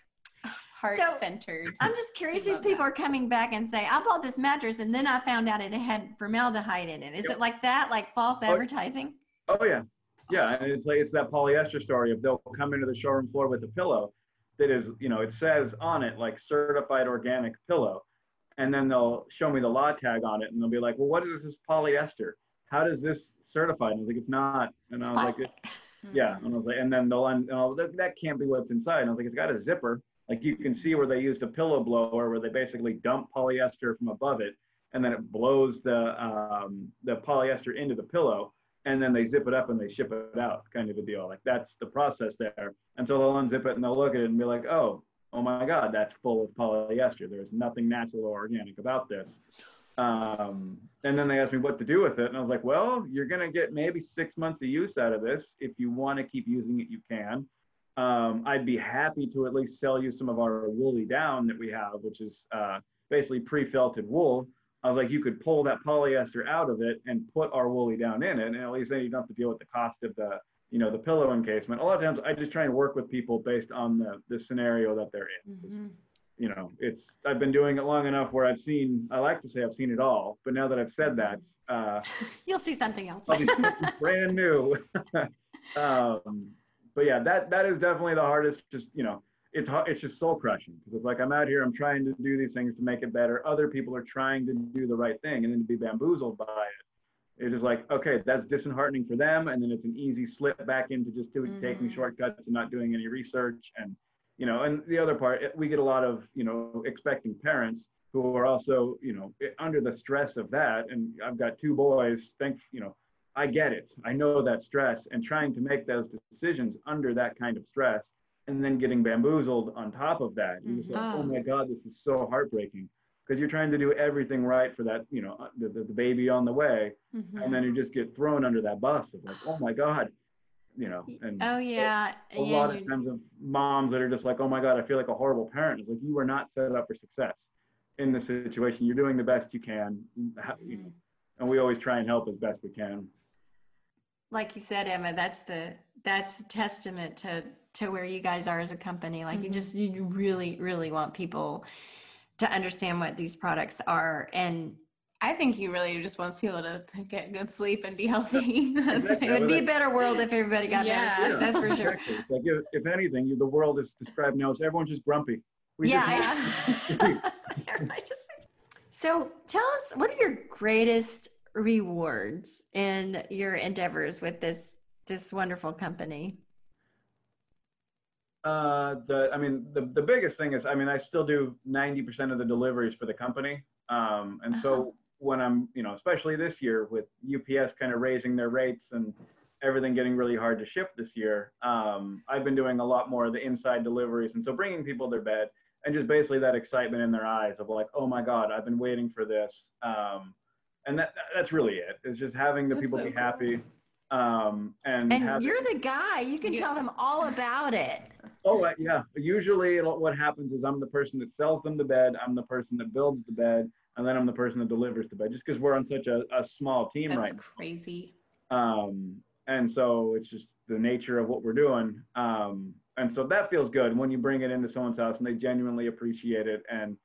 heart centered I'm just curious. These people that. are coming back and say, "I bought this mattress, and then I found out it had formaldehyde in it." Is Yep. it like that, like false Oh, advertising? Oh yeah, yeah, and it's like it's that polyester story of they'll come into the showroom floor with a pillow that is, you know, it says on it like certified organic pillow, and then they'll show me the law tag on it, and they'll be like, well, what is this polyester? How does this certify? And I was like, it's not, and It's I was like, plastic. yeah, and I was like, and then they'll, un- and I'll, that, that can't be what's inside. And I was like, it's got a zipper. Like you can see where they used a pillow blower where they basically dump polyester from above it, and then it blows the um, the polyester into the pillow, and then they zip it up and they ship it out, kind of a deal. Like that's the process there. And so they'll unzip it and they'll look at it and be like, oh, oh my God, that's full of polyester. There's nothing natural or organic about this. Um, and then they asked me what to do with it, and I was like, well, you're gonna get maybe six months of use out of this. If you want to keep using it, you can. Um, I'd be happy to at least sell you some of our woolly down that we have, which is uh, basically pre-felted wool. I was like, you could pull that polyester out of it and put our woolly down in it, and at least then you don't have to deal with the cost of the, you know, the pillow encasement. A lot of times, I just try and work with people based on the the scenario that they're in. Mhm. You know, it's I've been doing it long enough where I've seen. I like to say I've seen it all, but now that I've said that, uh, You'll see something else. Brand new. um, but yeah, that that is definitely the hardest. Just you know, it's it's just soul crushing because it's like I'm out here, I'm trying to do these things to make it better. Other people are trying to do the right thing, and then to be bamboozled by it, it is like okay, that's disheartening for them, and then it's an easy slip back into just doing mm-hmm. taking shortcuts and not doing any research, and you know, and the other part, we get a lot of you know expecting parents who are also you know under the stress of that, and I've got two boys. Thanks, you know. I get it. I know that stress and trying to make those decisions under that kind of stress and then getting bamboozled on top of that. You're just like, oh. oh my God, this is so heartbreaking because you're trying to do everything right for that, you know, the, the, the baby on the way. Mm-hmm. And then you just get thrown under that bus of like, oh my God, you know. And oh, yeah. A, a yeah, lot of times of moms that are just like, oh my God, I feel like a horrible parent. It's like, you were not set up for success in this situation. You're doing the best you can, you know, mm-hmm. and we always try and help as best we can. Like you said, Emma, that's the, that's the testament to to where you guys are as a company like mm-hmm. you just you really really want people to understand what these products are and I think he really just wants people to, to get good sleep and be healthy. Exactly. it would be a better world if everybody got yeah. better sleep. That's for sure. Like if, if, anything, the world is described now as everyone's just grumpy. We yeah. Just, so tell us, what are your greatest rewards in your endeavors with this this wonderful company? Uh, the, I mean, the, the biggest thing is, I mean, I still do 90% of the deliveries for the company. Um, and uh-huh. so when I'm, you know, especially this year with UPS kind of raising their rates and everything getting really hard to ship this year, um, I've been doing a lot more of the inside deliveries. And so bringing people their bed and just basically that excitement in their eyes of like, oh my God, I've been waiting for this. Um, and that, that's really it. It's just having the that's people so be cool. happy. Um, and and you're the guy. You can tell them all about it. Oh uh, yeah. Usually, what happens is I'm the person that sells them the bed. I'm the person that builds the bed, and then I'm the person that delivers the bed. Just because we're on such a, a small team That's right now. crazy. Um, and so it's just the nature of what we're doing. Um, and so that feels good when you bring it into someone's house and they genuinely appreciate it, and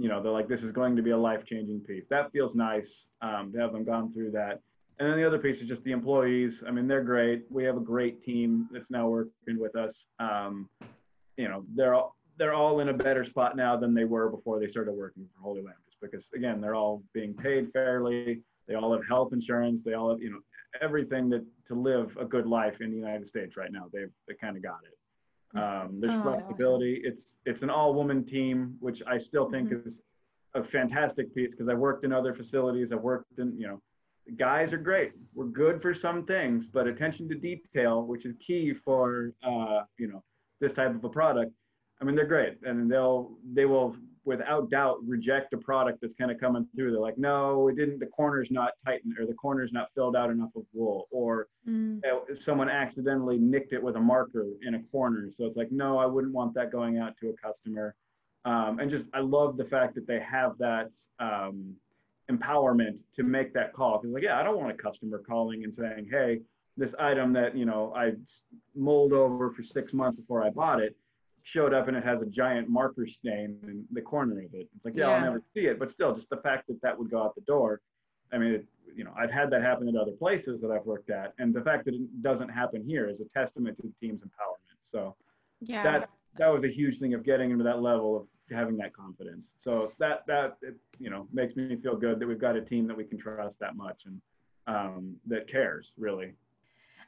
you know they're like, this is going to be a life changing piece. That feels nice um, to have them gone through that. And then the other piece is just the employees. I mean, they're great. We have a great team that's now working with us. Um, you know, they're all they're all in a better spot now than they were before they started working for Holy Lamb, just because again, they're all being paid fairly. They all have health insurance. They all have, you know, everything that to live a good life in the United States right now. They've they kind of got it. Um, there's oh, flexibility. Awesome. It's it's an all woman team, which I still think mm-hmm. is a fantastic piece because I've worked in other facilities. I've worked in, you know, guys are great. We're good for some things, but attention to detail, which is key for uh, you know this type of a product. I mean, they're great, and they'll they will without doubt reject a product that's kind of coming through. They're like, no, it didn't. The corner's not tightened, or the corner's not filled out enough of wool, or mm. someone accidentally nicked it with a marker in a corner. So it's like, no, I wouldn't want that going out to a customer. Um, and just I love the fact that they have that. Um, empowerment to make that call. Because like, yeah, I don't want a customer calling and saying, hey, this item that you know I mulled over for six months before I bought it showed up and it has a giant marker stain in the corner of it. It's like, yeah, yeah. I'll never see it, but still, just the fact that that would go out the door. I mean, it, you know, I've had that happen at other places that I've worked at, and the fact that it doesn't happen here is a testament to the team's empowerment. So yeah. that that was a huge thing of getting into that level of having that confidence. So that that it, you know makes me feel good that we've got a team that we can trust that much and um, that cares really.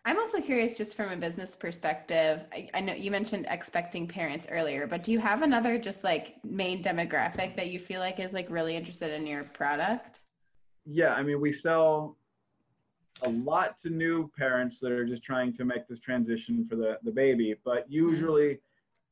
I'm also curious, just from a business perspective. I, I, know you mentioned expecting parents earlier, but do you have another just like main demographic that you feel like is like really interested in your product? Yeah, I mean, we sell a lot to new parents that are just trying to make this transition for the the baby, but usually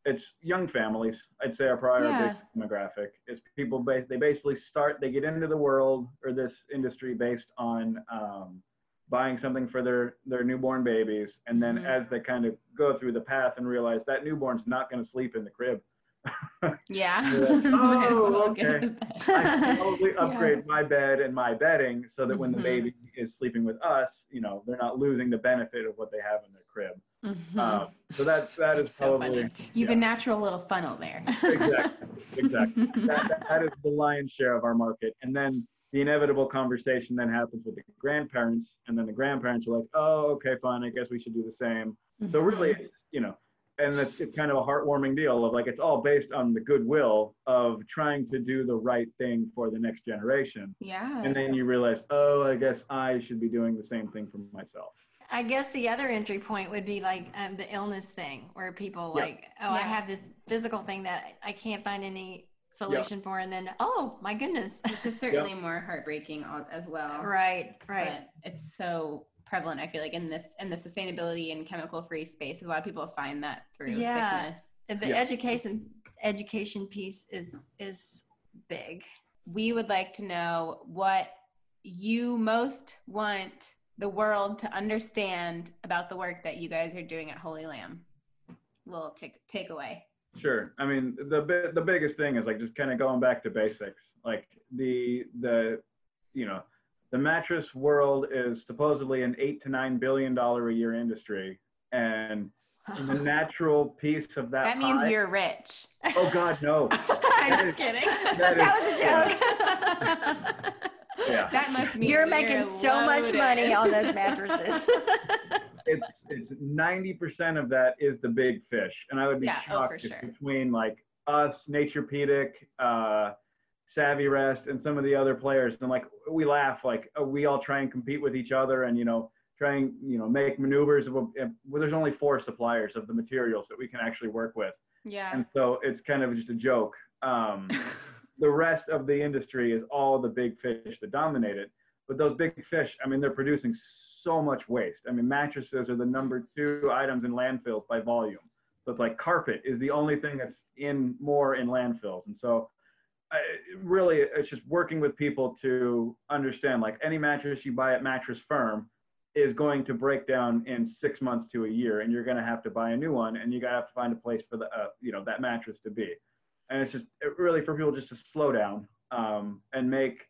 it's young families. I'd say our priority yeah. demographic is people. They basically start. They get into the world or this industry based on um, buying something for their their newborn babies, and then mm-hmm. as they kind of go through the path and realize that newborn's not going to sleep in the crib. yeah. like, oh, okay. I probably upgrade yeah. my bed and my bedding so that when mm-hmm. the baby is sleeping with us, you know, they're not losing the benefit of what they have in their crib. Mm-hmm. Um, so that that is so probably funny. you've yeah. a natural little funnel there. exactly, exactly. that, that is the lion's share of our market, and then the inevitable conversation then happens with the grandparents, and then the grandparents are like, "Oh, okay, fine. I guess we should do the same." Mm-hmm. So really, you know, and it's, it's kind of a heartwarming deal of like it's all based on the goodwill of trying to do the right thing for the next generation. Yeah. And then you realize, oh, I guess I should be doing the same thing for myself. I guess the other entry point would be like um, the illness thing, where people Yeah. like, oh, I have this physical thing that I can't find any solution for, and then, oh my goodness, Which is certainly more heartbreaking as well. right, right, But it's so prevalent. I feel like in this in the sustainability and chemical free space, a lot of people find that through Yeah. sickness. the Yeah. education education piece is is big. We would like to know what you most want the world to understand about the work that you guys are doing at Holy Lamb. Little take takeaway. Sure. I mean, the the biggest thing is like just kind of going back to basics. Like the the you know the mattress world is supposedly an eight to nine billion dollar a year industry, and the natural piece of that That means pie- you're rich. Oh God, no. I'm just kidding. that That, is- was a joke. Yeah. That must mean You're making so much money on those mattresses. It's it's ninety percent of that is the big fish, and I would be Yeah, oh, shocked for if sure. between like us, Naturepedic, uh, Savvy Rest, and some of the other players, and like we laugh, like uh, we all try and compete with each other, and you know, try and you know make maneuvers. Of well, there's only four suppliers of the materials that we can actually work with, Yeah. and so it's kind of just a joke. Um, the rest of the industry is all the big fish that dominate it. But those big fish, I mean, they're producing so much waste. I mean, mattresses are the number two items in landfills by volume. So it's like carpet is the only thing that's in more in landfills. And so I, really, it's just working with people to understand like any mattress you buy at Mattress Firm is going to break down in six months to a year, and you're going to have to buy a new one, and you got to have to find a place for the uh, you know that mattress to be and it's just it really for people just to slow down um, and make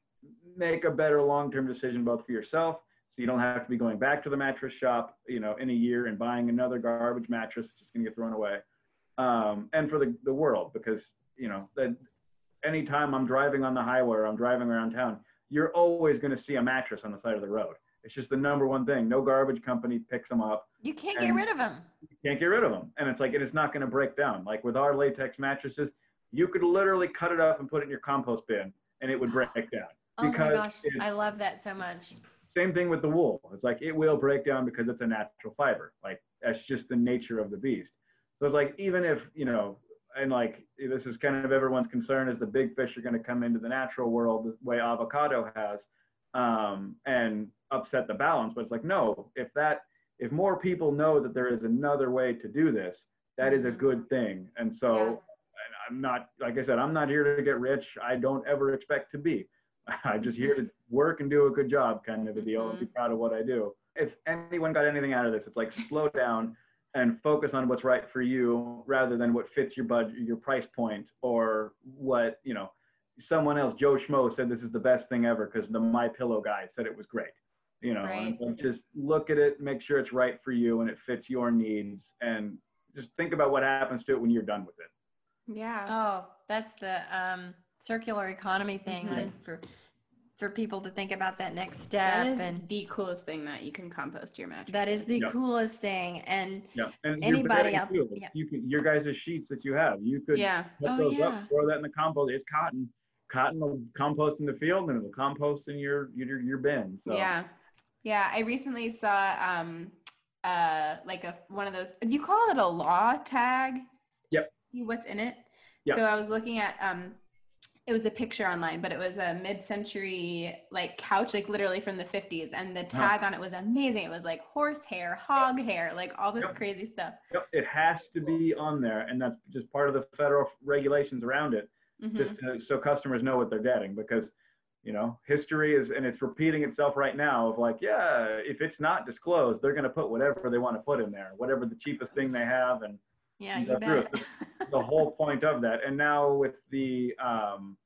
make a better long-term decision both for yourself so you don't have to be going back to the mattress shop you know in a year and buying another garbage mattress that's just going to get thrown away um, and for the, the world because you know that anytime i'm driving on the highway or i'm driving around town you're always going to see a mattress on the side of the road it's just the number one thing no garbage company picks them up you can't get rid of them. you can't get rid of them. And it's like, it is not going to break down. Like with our latex mattresses, you could literally cut it up and put it in your compost bin and it would break down. Oh my gosh, I love that so much. Same thing with the wool. It's like, it will break down because it's a natural fiber. Like that's just the nature of the beast. So it's like, even if, you know, and like this is kind of everyone's concern is the big fish are going to come into the natural world the way avocado has um, and upset the balance. But it's like, no, if that, if more people know that there is another way to do this, that is a Mhm. good thing. And so, Yeah. I'm not, like I said, I'm not here to get rich. I don't ever expect to be. I'm just here to work and do a good job, kind of a deal, and be proud of what I do. If anyone got anything out of this, it's like slow down and focus on what's right for you rather than what fits your budget, your price point, or what you know. Someone else, Joe Schmo, said this is the best thing ever because the My Pillow guy said it was great. You know, and Right. just look at it, make sure it's right for you and it fits your needs, and just think about what happens to it when you're done with it. Yeah. Oh, that's the um, circular economy thing Mhm. like for for people to think about that next step, is and the coolest thing that you can compost your mattress. that is the Yeah. coolest thing. And Yeah, and Anybody your bedding out- too. yeah. You can your guys' sheets that you have, you could Yeah. put Oh, those yeah. up, throw that in the compost. It's cotton. Cotton will compost in the field and it'll compost in your your your bin. So Yeah. Yeah. I recently saw um uh like a one of those you call it a law tag? Yep. See What's in it? Yep. So I was looking at um it was a picture online, but it was a mid-century like couch, like literally from the 50s, and the tag on it was amazing. It was like horse hair, hog hair, like all this Yep. crazy stuff. Yep, it has to be on there, and that's just part of the federal regulations around it, Mhm. just to, so customers know what they're getting. Because you know, history is, and it's repeating itself right now. Of like, yeah, if it's not disclosed, they're going to put whatever they want to put in there, whatever the cheapest thing they have, and yeah, you you go through bet. the whole point of that. And now with the um,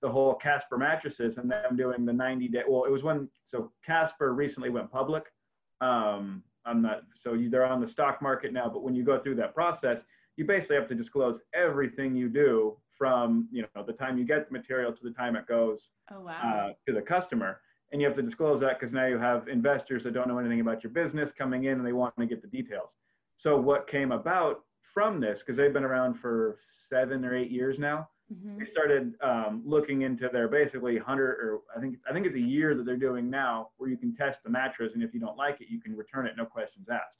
the whole Casper mattresses and them doing the 90 day. Well, it was when so Casper recently went public. Um, I'm not so you, they're on the stock market now. But when you go through that process, you basically have to disclose everything you do from you know the time you get the material to the time it goes Oh wow. uh, to the customer. And you have to disclose that because now you have investors that don't know anything about your business coming in and they want to get the details. So what came about from this, because they've been around for seven or eight years now, Mhm. they started um, looking into their basically 100 or I think I think it's a year that they're doing now where you can test the mattress and if you don't like it you can return it no questions asked.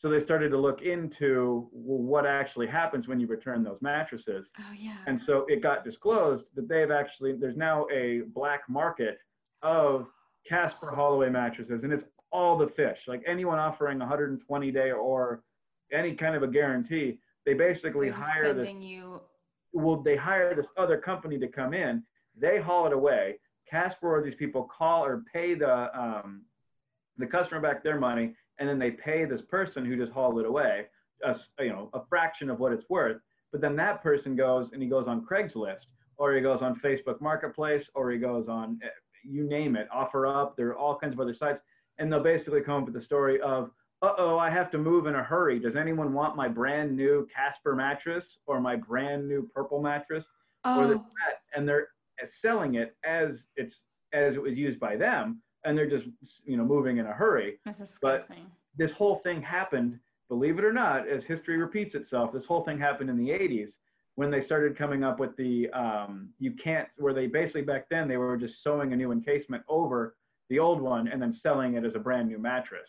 So they started to look into well, what actually happens when you return those mattresses. Oh yeah. And so it got disclosed that they've actually there's now a black market of Casper Holloway mattresses and it's all the fish. Like anyone offering 120 day or any kind of a guarantee, they basically hire this you well, they hire this other company to come in. They haul it away. Casper or these people call or pay the um, the customer back their money, and then they pay this person who just hauled it away, a, you know, a fraction of what it's worth. But then that person goes and he goes on Craigslist, or he goes on Facebook Marketplace, or he goes on, eh, you name it, OfferUp. There are all kinds of other sites, and they'll basically come up with the story of, uh-oh, I have to move in a hurry. Does anyone want my brand new Casper mattress or my brand new purple mattress? Or Oh, that, and they're selling it as it's as it was used by them, and they're just you know moving in a hurry. that's But- disgusting. This whole thing happened, believe it or not, as history repeats itself. This whole thing happened in the 80s when they started coming up with the um, you can't where they basically back then they were just sewing a new encasement over the old one and then selling it as a brand new mattress.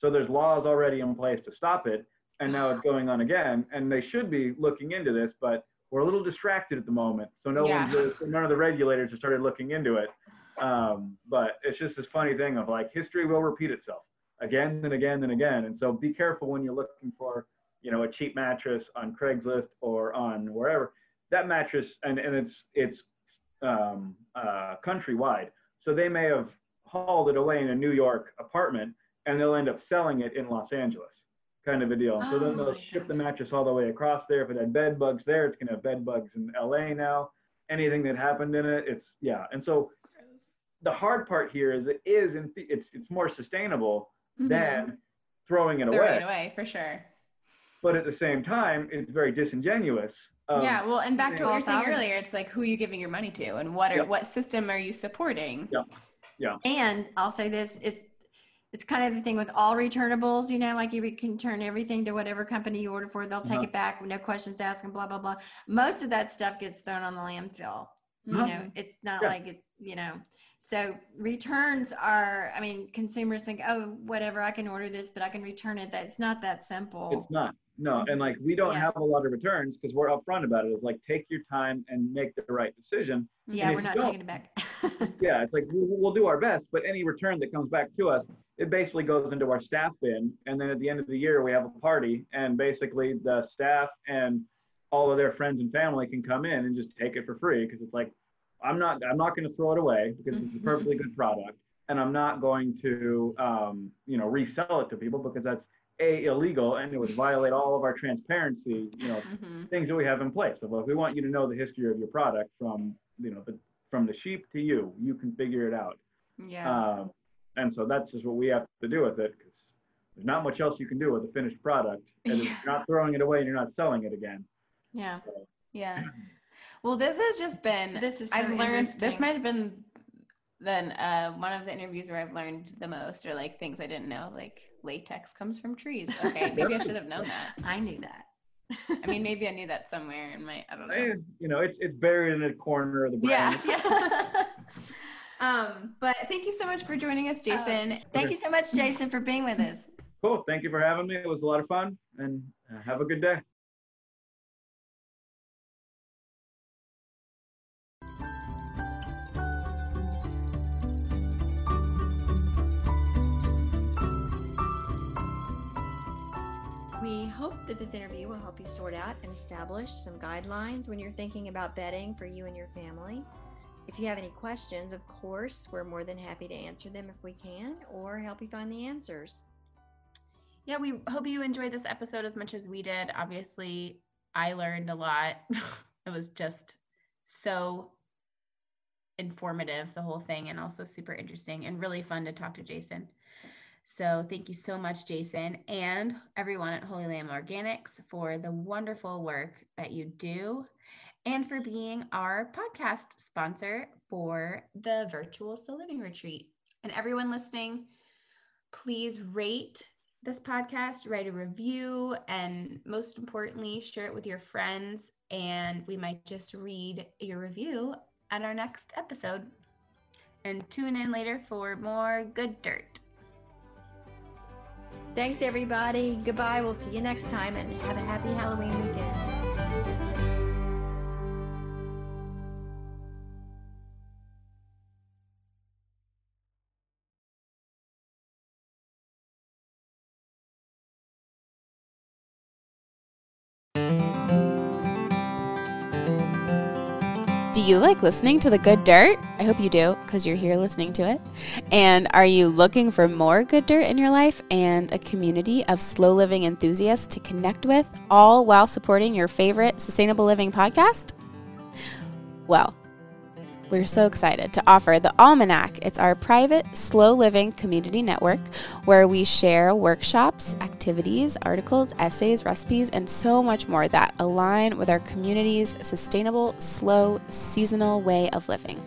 So there's laws already in place to stop it, and now it's going on again. And they should be looking into this, but we're a little distracted at the moment, so no Yeah. one's none of the regulators have started looking into it. Um, but it's just this funny thing of like history will repeat itself again and again and again. And so be careful when you're looking for, you know, a cheap mattress on Craigslist or on wherever. That mattress and, and it's it's um, uh, countrywide. So they may have hauled it away in a New York apartment and they'll end up selling it in Los Angeles, kind of a deal. so Oh then they'll my ship the mattress all the way across there. If it had bed bugs there, it's gonna have bed bugs in LA now. Anything that happened in it, it's yeah. And so the hard part here is it is in th- it's it's more sustainable Mhm. than throwing it throwing away. Throwing it away for sure. But at the same time, it's very disingenuous. Um, yeah, well, and back to what you were saying out. earlier, it's like who are you giving your money to, and what are Yep. what system are you supporting? Yeah, yeah. and I'll say this: it's it's kind of the thing with all returnables. You know, like you can turn everything to whatever company you order for. They'll take Uh-huh. it back, no questions asked, and blah blah blah. Most of that stuff gets thrown on the landfill. Uh-huh. You know, it's not Yeah. like it's you know. So returns are, I mean, consumers think, oh, whatever, I can order this, but I can return it. That's not that simple. It's not. No, and like we don't Yeah. have a lot of returns because we're upfront about it. It's like take your time and make the right decision. yeah, we're not taking it back. Yeah, it's like we'll, we'll do our best, but any return that comes back to us, it basically goes into our staff bin, and then at the end of the year we have a party, and basically the staff and all of their friends and family can come in and just take it for free because it's like I'm not I'm not going to throw it away because it's a Mhm. perfectly good product, and I'm not going to um, you know resell it to people because that's a illegal and it would violate all of our transparency you know hmm things that we have in place. So if we want you to know the history of your product from, you know, the, from the sheep to you, you can figure it out. Yeah. Um, and so that's just what we have to do with it because there's not much else you can do with a finished product. And Yeah. you're not throwing it away and you're not selling it again. yeah, yeah. Well, this has just been. this is. So I've learned. This might have been then uh, one of the interviews where I've learned the most, or like things I didn't know, like latex comes from trees. Okay, maybe I should have known that. I knew that. I mean, maybe I knew that somewhere in my. I don't know. You know, it's, it's buried in a corner of the brain. Yeah. Yeah. um, but thank you so much for joining us, Jason. Thank you so much, Jason, for being with us. Cool. Thank you for having me. It was a lot of fun and uh, have a good day. Hope that this interview will help you sort out and establish some guidelines when you're thinking about bedding for you and your family. If you have any questions, of course, we're more than happy to answer them if we can or help you find the answers. yeah, we hope you enjoyed this episode as much as we did. Obviously, I learned a lot. it was just so informative, the whole thing, and also super interesting and really fun to talk to Jason. So, thank you so much, Jason, and everyone at Holy Lamb Organics for the wonderful work that you do and for being our podcast sponsor for the virtual Slow Living Retreat. And everyone listening, please rate this podcast, write a review, and most importantly, share it with your friends. And we might just read your review at our next episode. And tune in later for more good dirt. Thanks, everybody. Goodbye. We'll see you next time and have a happy Halloween weekend. Do you like listening to the good dirt? I hope you do because you're here listening to it. And are you looking for more good dirt in your life and a community of slow living enthusiasts to connect with, all while supporting your favorite sustainable living podcast? Well, we're so excited to offer the Almanac. It's our private, slow living community network where we share workshops, activities, articles, essays, recipes, and so much more that align with our community's sustainable, slow, seasonal way of living.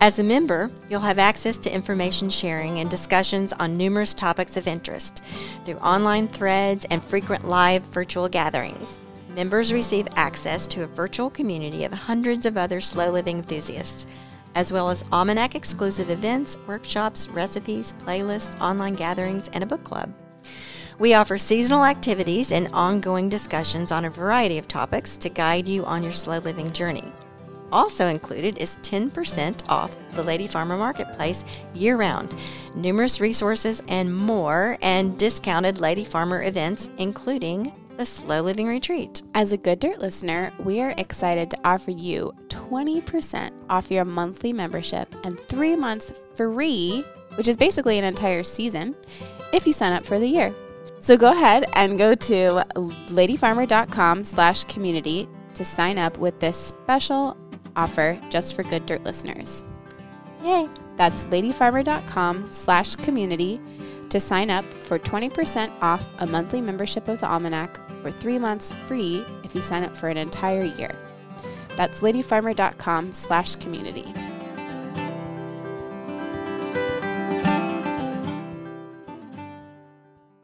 As a member, you'll have access to information sharing and discussions on numerous topics of interest through online threads and frequent live virtual gatherings. Members receive access to a virtual community of hundreds of other slow living enthusiasts, as well as Almanac exclusive events, workshops, recipes, playlists, online gatherings, and a book club. We offer seasonal activities and ongoing discussions on a variety of topics to guide you on your slow living journey. Also included is 10% off the Lady Farmer Marketplace year round, numerous resources and more, and discounted Lady Farmer events, including the Slow Living Retreat. As a Good Dirt listener, we are excited to offer you 20% off your monthly membership and three months free, which is basically an entire season, if you sign up for the year. So go ahead and go to ladyfarmer.com slash community to sign up with this special offer just for Good Dirt listeners. Yay! That's ladyfarmer.com slash community to sign up for 20% off a monthly membership of the Almanac or three months free if you sign up for an entire year. That's ladyfarmer.com slash community.